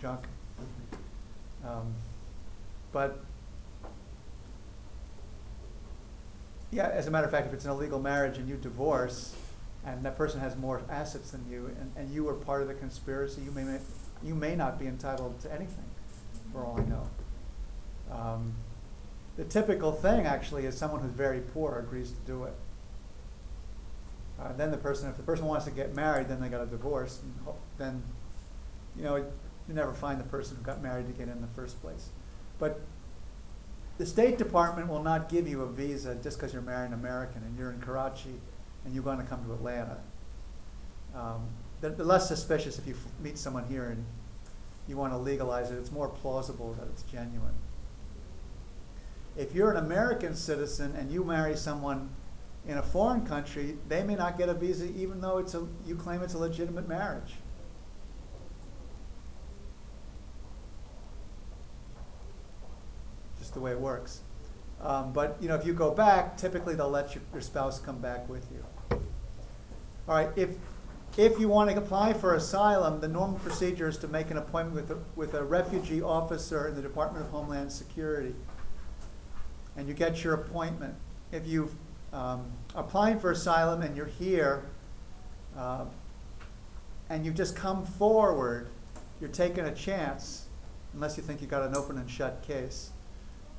junk. Um, but, yeah, as a matter of fact, if it's an illegal marriage and you divorce, and that person has more assets than you, and, and you were part of the conspiracy, you may, ma- you may not be entitled to anything, for all I know. Um, the typical thing actually is someone who's very poor agrees to do it. Uh, then the person, if the person wants to get married, then they got a divorce, then, you know, you never find the person who got married to get in the first place. But the State Department will not give you a visa just because you're marrying an American and you're in Karachi and you want to come to Atlanta. Um, they're, they're less suspicious if you meet someone here and you want to legalize it. It's more plausible that it's genuine. If you're an American citizen and you marry someone In a foreign country, they may not get a visa even though it's a, you claim it's a legitimate marriage. Just the way it works. Um, but you know, if you go back, typically they'll let your, your spouse come back with you. All right, if if you want to apply for asylum, the normal procedure is to make an appointment with a, with a refugee officer in the Department of Homeland Security. And you get your appointment. If you've um, applying for asylum and you're here, uh, and you just come forward, you're taking a chance, unless you think you've got an open and shut case.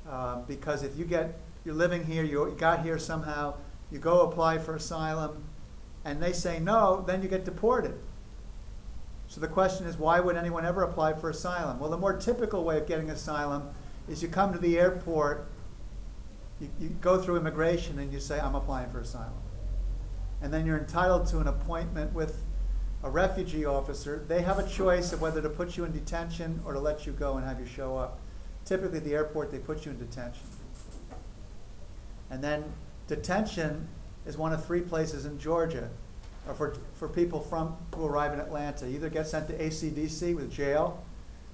Uh, because if you get, you're living here, you got here somehow, you go apply for asylum, and they say no, then you get deported. So the question is, why would anyone ever apply for asylum? Well, the more typical way of getting asylum is you come to the airport, you, you go through immigration, and you say, I'm applying for asylum. And then you're entitled to an appointment with a refugee officer. They have a choice of whether to put you in detention or to let you go and have you show up. Typically, the airport, they put you in detention. And then detention is one of three places in Georgia or for, for people from, who arrive in Atlanta. You either get sent to ACDC with jail,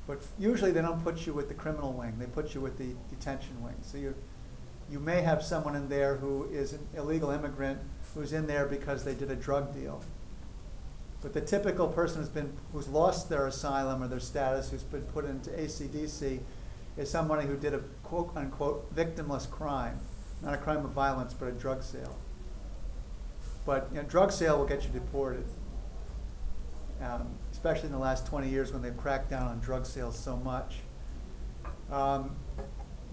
but usually they don't put you with the criminal wing. They put you with the detention wing. So you, you may have someone in there who is an illegal immigrant who's in there because they did a drug deal. But the typical person who's been who's lost their asylum or their status, who's been put into ACDC, is somebody who did a quote unquote victimless crime, not a crime of violence, but a drug sale. But you know, drug sale will get you deported, um, especially in the last 20 years when they've cracked down on drug sales so much. Um,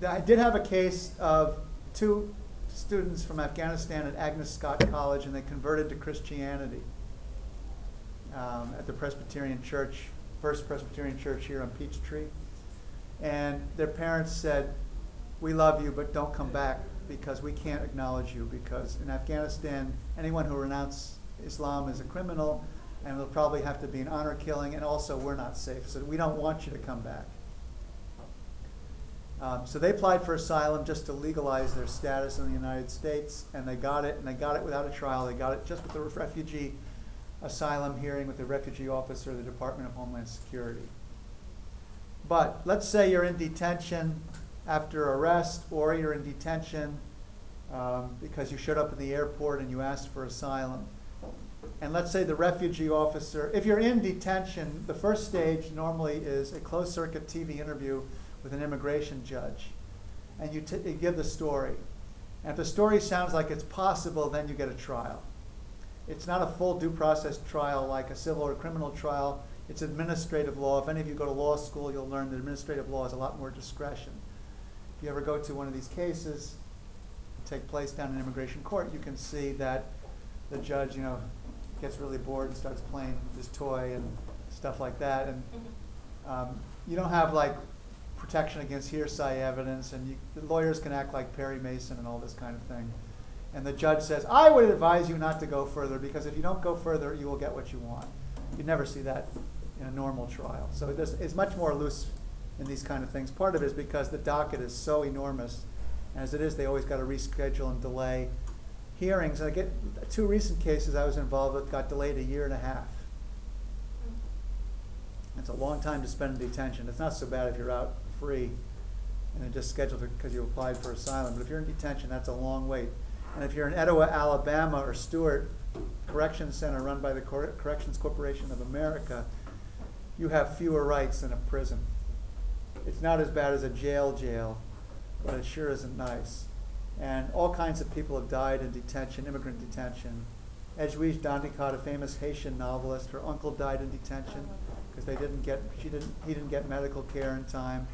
I did have a case of two students from Afghanistan at Agnes Scott College, and they converted to Christianity um, at the Presbyterian Church, First Presbyterian Church here on Peachtree. And their parents said, We love you, but don't come back because we can't acknowledge you. Because in Afghanistan, anyone who renounces Islam is a criminal, and there'll probably have to be an honor killing, and also we're not safe. So we don't want you to come back. Um, so they applied for asylum just to legalize their status in the United States, and they got it, and they got it without a trial. They got it just with the refugee asylum hearing with the refugee officer of the Department of Homeland Security. But let's say you're in detention after arrest, or you're in detention um, because you showed up at the airport and you asked for asylum. And let's say the refugee officer, if you're in detention, the first stage normally is a closed circuit TV interview with an immigration judge. And you, t- you give the story. And if the story sounds like it's possible, then you get a trial. It's not a full due process trial like a civil or criminal trial. It's administrative law. If any of you go to law school, you'll learn that administrative law has a lot more discretion. If you ever go to one of these cases, take place down in immigration court, you can see that the judge, you know, gets really bored and starts playing this toy and stuff like that. And um, you don't have like protection against hearsay evidence, and you, lawyers can act like Perry Mason and all this kind of thing. And the judge says, I would advise you not to go further because if you don't go further, you will get what you want. You never see that in a normal trial. So it's much more loose in these kind of things. Part of it is because the docket is so enormous. As it is, they always got to reschedule and delay hearings. I get two recent cases I was involved with got delayed a year and a half. It's a long time to spend in detention. It's not so bad if you're out free and then just scheduled because you applied for asylum. But if you're in detention, that's a long wait. And if you're in Etowah, Alabama, or Stewart Corrections Center run by the Cor- Corrections Corporation of America, you have fewer rights than a prison. It's not as bad as a jail jail, but it sure isn't nice. And all kinds of people have died in detention, immigrant detention. Edwige Danticat, a famous Haitian novelist, her uncle died in detention because they didn't get, she didn't, he didn't get medical care in time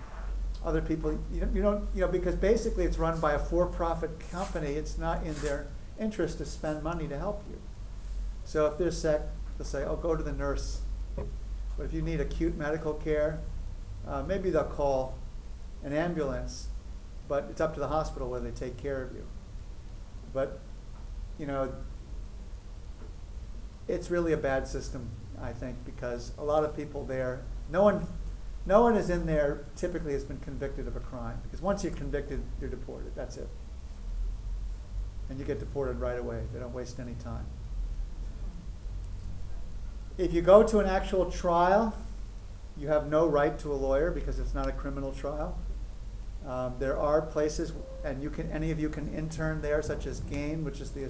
other people, you don't, you don't, you know, because basically it's run by a for-profit company. It's not in their interest to spend money to help you. So if they're sick, they'll say, "Oh, go to the nurse." But if you need acute medical care, uh, maybe they'll call an ambulance, but it's up to the hospital whether they take care of you. But you know, it's really a bad system, I think, because a lot of people there, no one no one is in there typically has been convicted of a crime because once you're convicted, you're deported. That's it. and you get deported right away. They don't waste any time. If you go to an actual trial, you have no right to a lawyer because it's not a criminal trial. Um, there are places, and you can, any of you can intern there, such as GAIN, which is the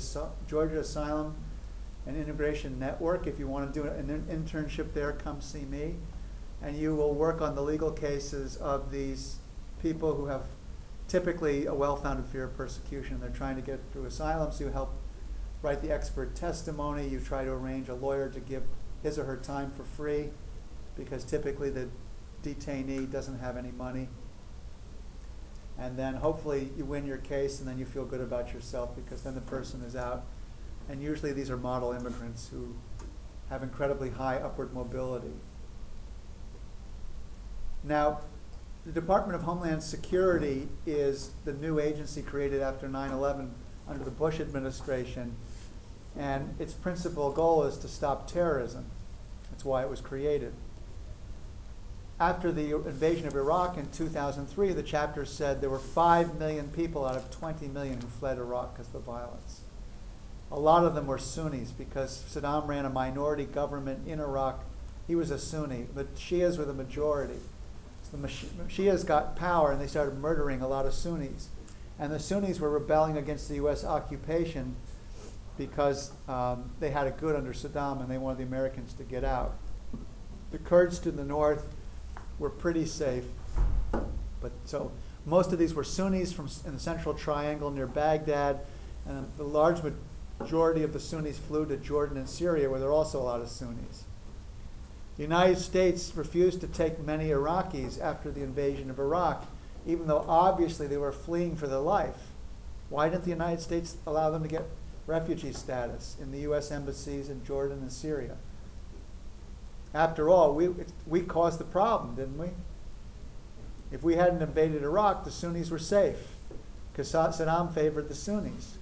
Georgia Asylum and Immigration Network. If you want to do an internship there, come see me. And you will work on the legal cases of these people who have typically a well-founded fear of persecution. They're trying to get through asylum, so you help write the expert testimony. You try to arrange a lawyer to give his or her time for free, because typically the detainee doesn't have any money. And then hopefully you win your case, and then you feel good about yourself, because then the person is out. And usually these are model immigrants who have incredibly high upward mobility. Now, the Department of Homeland Security is the new agency created after 9 11 under the Bush administration, and its principal goal is to stop terrorism. That's why it was created. After the invasion of Iraq in 2003, the chapter said there were 5 million people out of 20 million who fled Iraq because of the violence. A lot of them were Sunnis because Saddam ran a minority government in Iraq. He was a Sunni. but Shias were the majority. The Shias got power and they started murdering a lot of Sunnis. And the Sunnis were rebelling against the U.S. occupation because um, they had it good under Saddam and they wanted the Americans to get out. The Kurds to the north were pretty safe, but so most of these were Sunnis from in the Central Triangle near Baghdad, and the large majority of the Sunnis flew to Jordan and Syria, where there are also a lot of Sunnis. The United States refused to take many Iraqis after the invasion of Iraq, even though obviously they were fleeing for their life. Why didn't the United States allow them to get refugee status in the U.S. embassies in Jordan and Syria? After all, we, we caused the problem, didn't we? If we hadn't invaded Iraq, the Sunnis were safe because Saddam favored the Sunnis.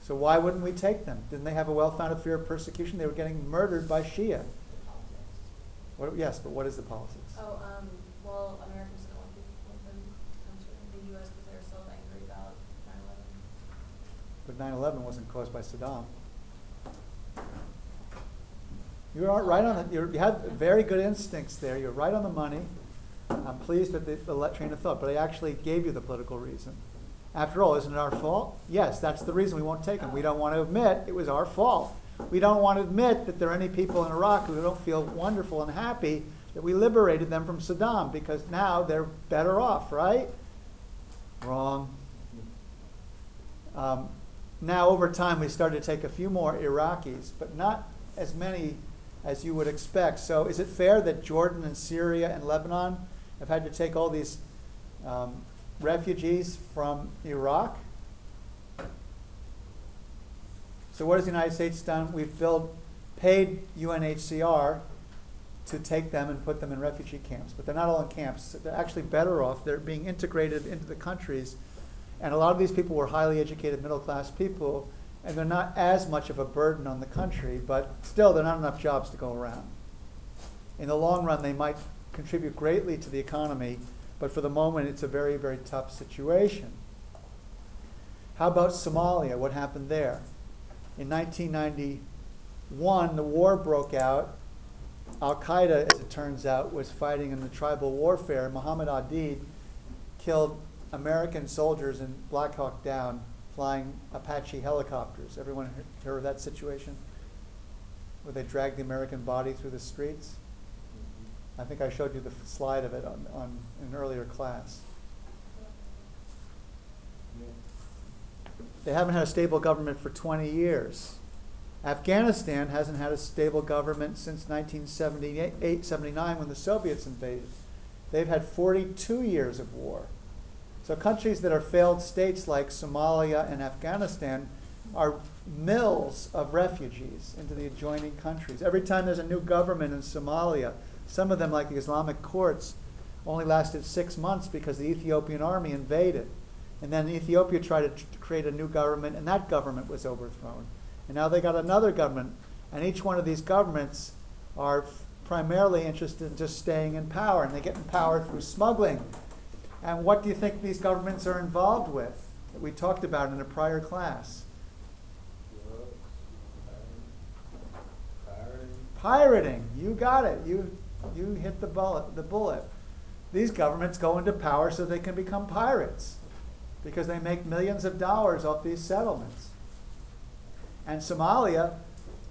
So why wouldn't we take them? Didn't they have a well-founded fear of persecution? They were getting murdered by Shia. What, yes, but what is the politics? Oh, um, well, Americans don't want people from the U.S. because they were so angry about 9/11. But 9/11 wasn't caused by Saddam. You are right on you're, you had very good instincts there. You're right on the money. I'm pleased with the, the train of thought, but I actually gave you the political reason. After all, isn't it our fault? Yes, that's the reason we won't take them. We don't want to admit it was our fault. We don't want to admit that there are any people in Iraq who don't feel wonderful and happy that we liberated them from Saddam because now they're better off, right? Wrong. Um, now, over time, we started to take a few more Iraqis, but not as many as you would expect. So, is it fair that Jordan and Syria and Lebanon have had to take all these um, refugees from Iraq? So, what has the United States done? We've built, paid UNHCR to take them and put them in refugee camps, but they're not all in camps. They're actually better off. They're being integrated into the countries. And a lot of these people were highly educated, middle class people, and they're not as much of a burden on the country, but still, there are not enough jobs to go around. In the long run, they might contribute greatly to the economy, but for the moment, it's a very, very tough situation. How about Somalia? What happened there? In 1991, the war broke out. Al Qaeda, as it turns out, was fighting in the tribal warfare. Muhammad Aidid killed American soldiers in Black Hawk Down flying Apache helicopters. Everyone heard of that situation? Where they dragged the American body through the streets? I think I showed you the slide of it on, on an earlier class. They haven't had a stable government for 20 years. Afghanistan hasn't had a stable government since 1978 79 when the Soviets invaded. They've had 42 years of war. So countries that are failed states like Somalia and Afghanistan are mills of refugees into the adjoining countries. Every time there's a new government in Somalia, some of them, like the Islamic courts, only lasted six months because the Ethiopian army invaded. And then Ethiopia tried to create a new government, and that government was overthrown. And now they got another government, and each one of these governments are primarily interested in just staying in power, and they get in power through smuggling. And what do you think these governments are involved with? that we talked about in a prior class. Pirating, Pirating, you got it. You you hit the bullet. The bullet. These governments go into power so they can become pirates, because they make millions of dollars off these settlements. And Somalia,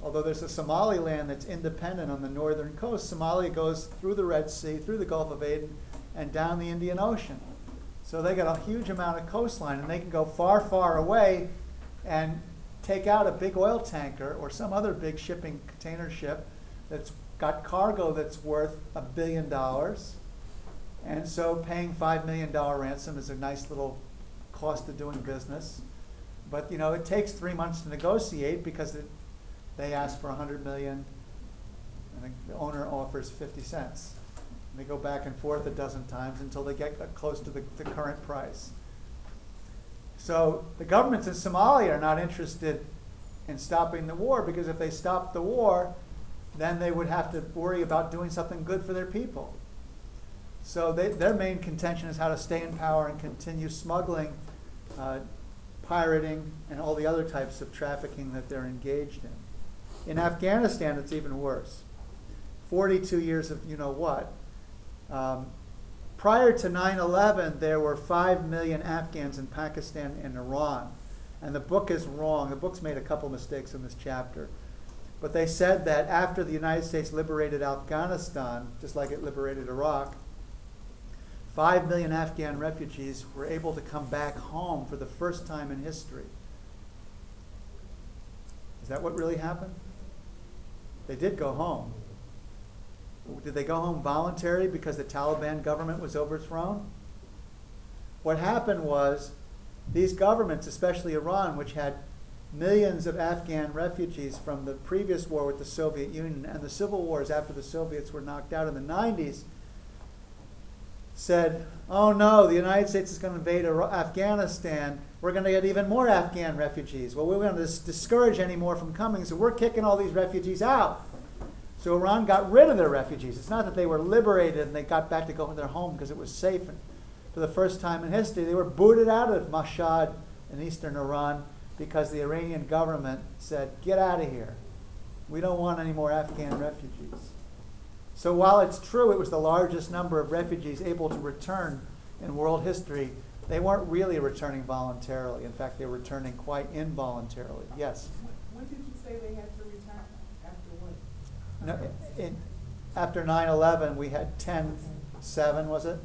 although there's a Somaliland that's independent on the northern coast, Somalia goes through the Red Sea, through the Gulf of Aden, and down the Indian Ocean. So they got a huge amount of coastline, and they can go far, far away and take out a big oil tanker or some other big shipping container ship that's got cargo that's worth a billion dollars. And so paying five million dollar ransom is a nice little cost of doing business. But you know, it takes three months to negotiate because it, they ask for a hundred million, and the owner offers fifty cents. And they go back and forth a dozen times until they get close to the, the current price. So the governments in Somalia are not interested in stopping the war because if they stopped the war, then they would have to worry about doing something good for their people. So they, their main contention is how to stay in power and continue smuggling, uh, pirating, and all the other types of trafficking that they're engaged in. In Afghanistan, it's even worse. 42 years of you know what. Um, prior to 9 11, there were 5 million Afghans in Pakistan and Iran. And the book is wrong. The book's made a couple mistakes in this chapter. But they said that after the United States liberated Afghanistan, just like it liberated Iraq, 5 million Afghan refugees were able to come back home for the first time in history. Is that what really happened? They did go home. Did they go home voluntarily because the Taliban government was overthrown? What happened was these governments, especially Iran, which had millions of Afghan refugees from the previous war with the Soviet Union and the civil wars after the Soviets were knocked out in the 90s, said, oh no, the United States is going to invade Afghanistan. We're going to get even more Afghan refugees. Well, we're going to discourage any more from coming, so we're kicking all these refugees out. So Iran got rid of their refugees. It's not that they were liberated and they got back to go to their home because it was safe. For the first time in history, they were booted out of Mashhad in eastern Iran because the Iranian government said, get out of here. We don't want any more Afghan refugees. So while it's true it was the largest number of refugees able to return in world history, they weren't really returning voluntarily. In fact, they were returning quite involuntarily. Yes? When did you say they had to return? After what? No, in, after 9 11, we had 10 7, was it?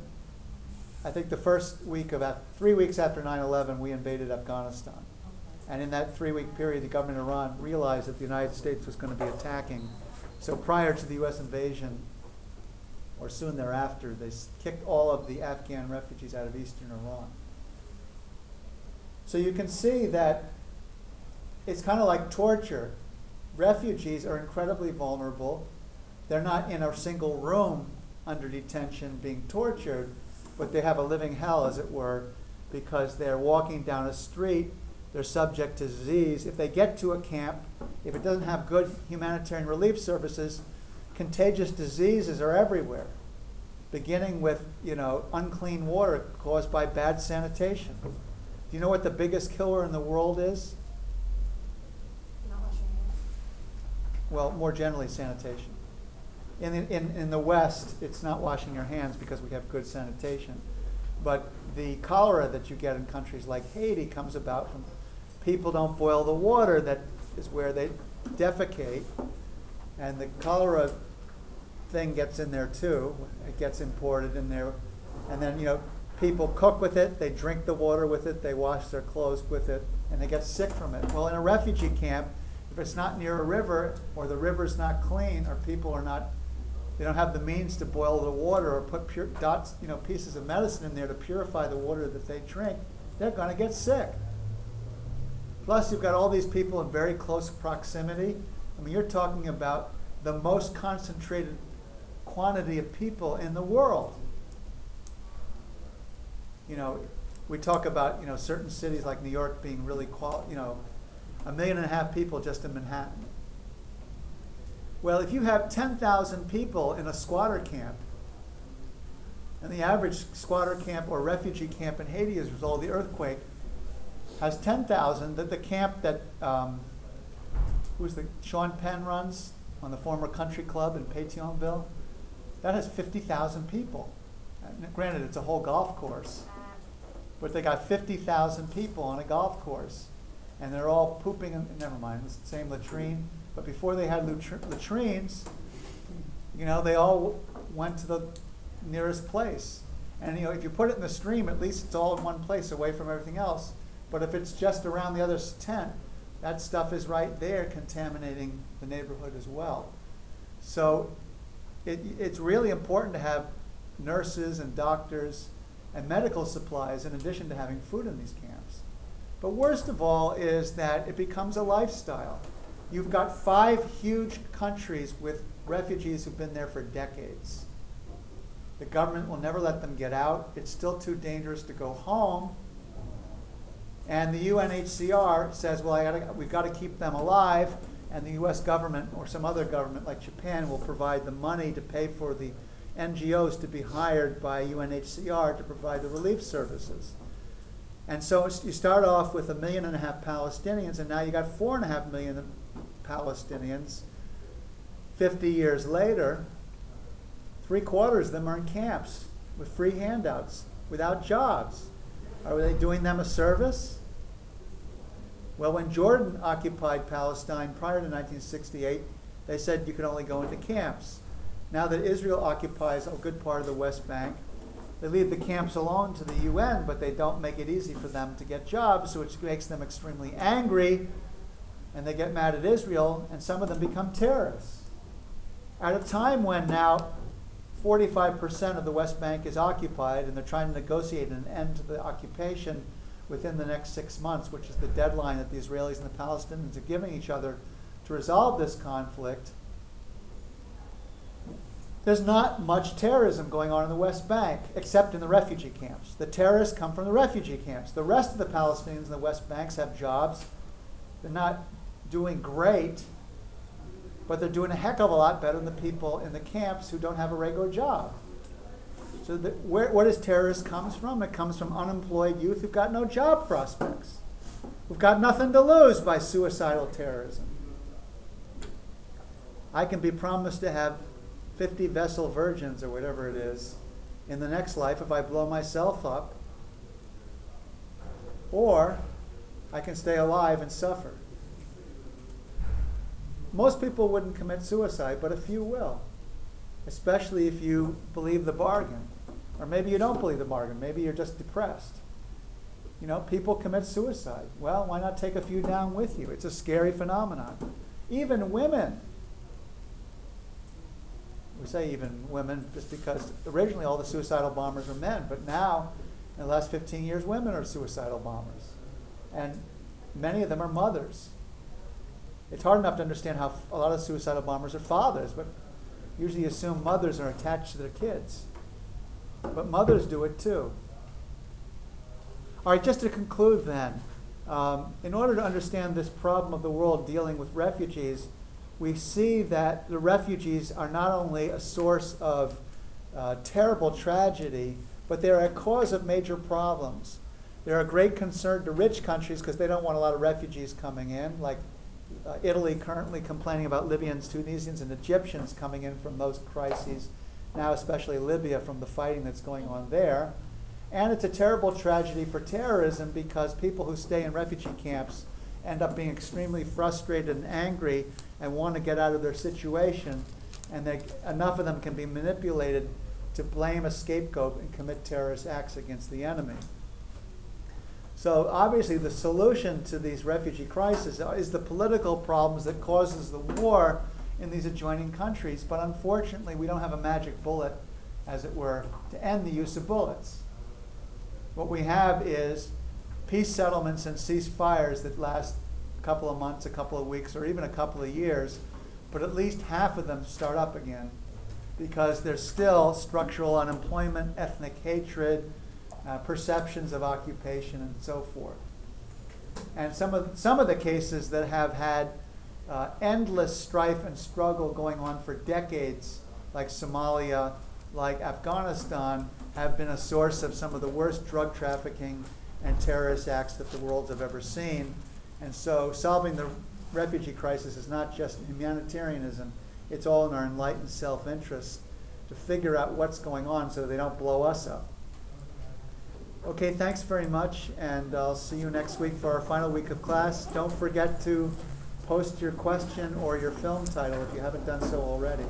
I think the first week of, three weeks after 9 11, we invaded Afghanistan. And in that three week period, the government of Iran realized that the United States was going to be attacking. So prior to the U.S. invasion, or soon thereafter, they kicked all of the Afghan refugees out of eastern Iran. So you can see that it's kind of like torture. Refugees are incredibly vulnerable. They're not in a single room under detention being tortured, but they have a living hell, as it were, because they're walking down a street they're subject to disease. If they get to a camp, if it doesn't have good humanitarian relief services, contagious diseases are everywhere, beginning with you know unclean water caused by bad sanitation. Do you know what the biggest killer in the world is? Well, more generally, sanitation. In, in, in the West, it's not washing your hands because we have good sanitation. But the cholera that you get in countries like Haiti comes about from people don't boil the water that is where they defecate. And the cholera thing gets in there too. It gets imported in there. And then, you know, people cook with it, they drink the water with it, they wash their clothes with it, and they get sick from it. Well, in a refugee camp, if it's not near a river or the river's not clean or people are not they don't have the means to boil the water or put pure dots, you know, pieces of medicine in there to purify the water that they drink, they're going to get sick. Plus, you've got all these people in very close proximity. I mean, you're talking about the most concentrated quantity of people in the world. You know, we talk about you know certain cities like New York being really qual you know a million and a half people just in Manhattan. Well, if you have 10,000 people in a squatter camp, and the average squatter camp or refugee camp in Haiti as a result of the earthquake has 10,000. The, the camp that, um, who's the, Sean Penn runs on the former country club in Pétionville, that has 50,000 people. And granted, it's a whole golf course, but they got 50,000 people on a golf course. And they're all pooping, in, never mind, it's the same latrine. But before they had latr- latrines, you know, they all went to the nearest place. And you know, if you put it in the stream, at least it's all in one place, away from everything else. But if it's just around the other tent, that stuff is right there, contaminating the neighborhood as well. So, it, it's really important to have nurses and doctors and medical supplies in addition to having food in these camps. But worst of all is that it becomes a lifestyle. You've got five huge countries with refugees who've been there for decades. The government will never let them get out. It's still too dangerous to go home. And the UNHCR says, well, gotta, we've got to keep them alive. And the US government or some other government like Japan will provide the money to pay for the NGOs to be hired by UNHCR to provide the relief services. And so you start off with a million and a half Palestinians, and now you got four and a half million Palestinians. 50 years later, three quarters of them are in camps with free handouts, without jobs. Are they doing them a service? Well, when Jordan occupied Palestine prior to 1968, they said you could only go into camps. Now that Israel occupies a good part of the West Bank, they leave the camps alone to the UN, but they don't make it easy for them to get jobs, which makes them extremely angry, and they get mad at Israel, and some of them become terrorists. At a time when now 45% of the West Bank is occupied, and they're trying to negotiate an end to the occupation within the next six months, which is the deadline that the Israelis and the Palestinians are giving each other to resolve this conflict there's not much terrorism going on in the West Bank, except in the refugee camps. The terrorists come from the refugee camps. The rest of the Palestinians in the West Banks have jobs. They're not doing great, but they're doing a heck of a lot better than the people in the camps who don't have a regular job. So, the, where, where does terrorism comes from? It comes from unemployed youth who've got no job prospects, who've got nothing to lose by suicidal terrorism. I can be promised to have 50 vestal virgins or whatever it is in the next life if I blow myself up. Or I can stay alive and suffer. Most people wouldn't commit suicide, but a few will, especially if you believe the bargain. Or maybe you don't believe the bargain, maybe you're just depressed. You know, people commit suicide. Well, why not take a few down with you? It's a scary phenomenon. Even women we say even women, just because originally all the suicidal bombers were men, but now, in the last 15 years, women are suicidal bombers. And many of them are mothers. It's hard enough to understand how a lot of suicidal bombers are fathers, but usually assume mothers are attached to their kids. But mothers do it too. All right, just to conclude then, um, in order to understand this problem of the world dealing with refugees, we see that the refugees are not only a source of uh, terrible tragedy, but they're a cause of major problems. They're a great concern to rich countries because they don't want a lot of refugees coming in, like uh, Italy currently complaining about Libyans, Tunisians, and Egyptians coming in from those crises, now especially Libya from the fighting that's going on there. And it's a terrible tragedy for terrorism because people who stay in refugee camps end up being extremely frustrated and angry and want to get out of their situation, and they, enough of them can be manipulated to blame a scapegoat and commit terrorist acts against the enemy. So obviously, the solution to these refugee crises is the political problems that causes the war in these adjoining countries. But unfortunately, we don't have a magic bullet, as it were, to end the use of bullets. What we have is peace settlements and ceasefires that last a couple of months, a couple of weeks, or even a couple of years, but at least half of them start up again because there's still structural unemployment, ethnic hatred, uh, perceptions of occupation, and so forth. And some of, some of the cases that have had uh, endless strife and struggle going on for decades, like Somalia, like Afghanistan, have been a source of some of the worst drug trafficking and terrorist acts that the world have ever seen. And so solving the refugee crisis is not just humanitarianism, it's all in our enlightened self-interest to figure out what's going on so they don't blow us up. Okay, thanks very much, and I'll see you next week for our final week of class. Don't forget to post your question or your film title if you haven't done so already.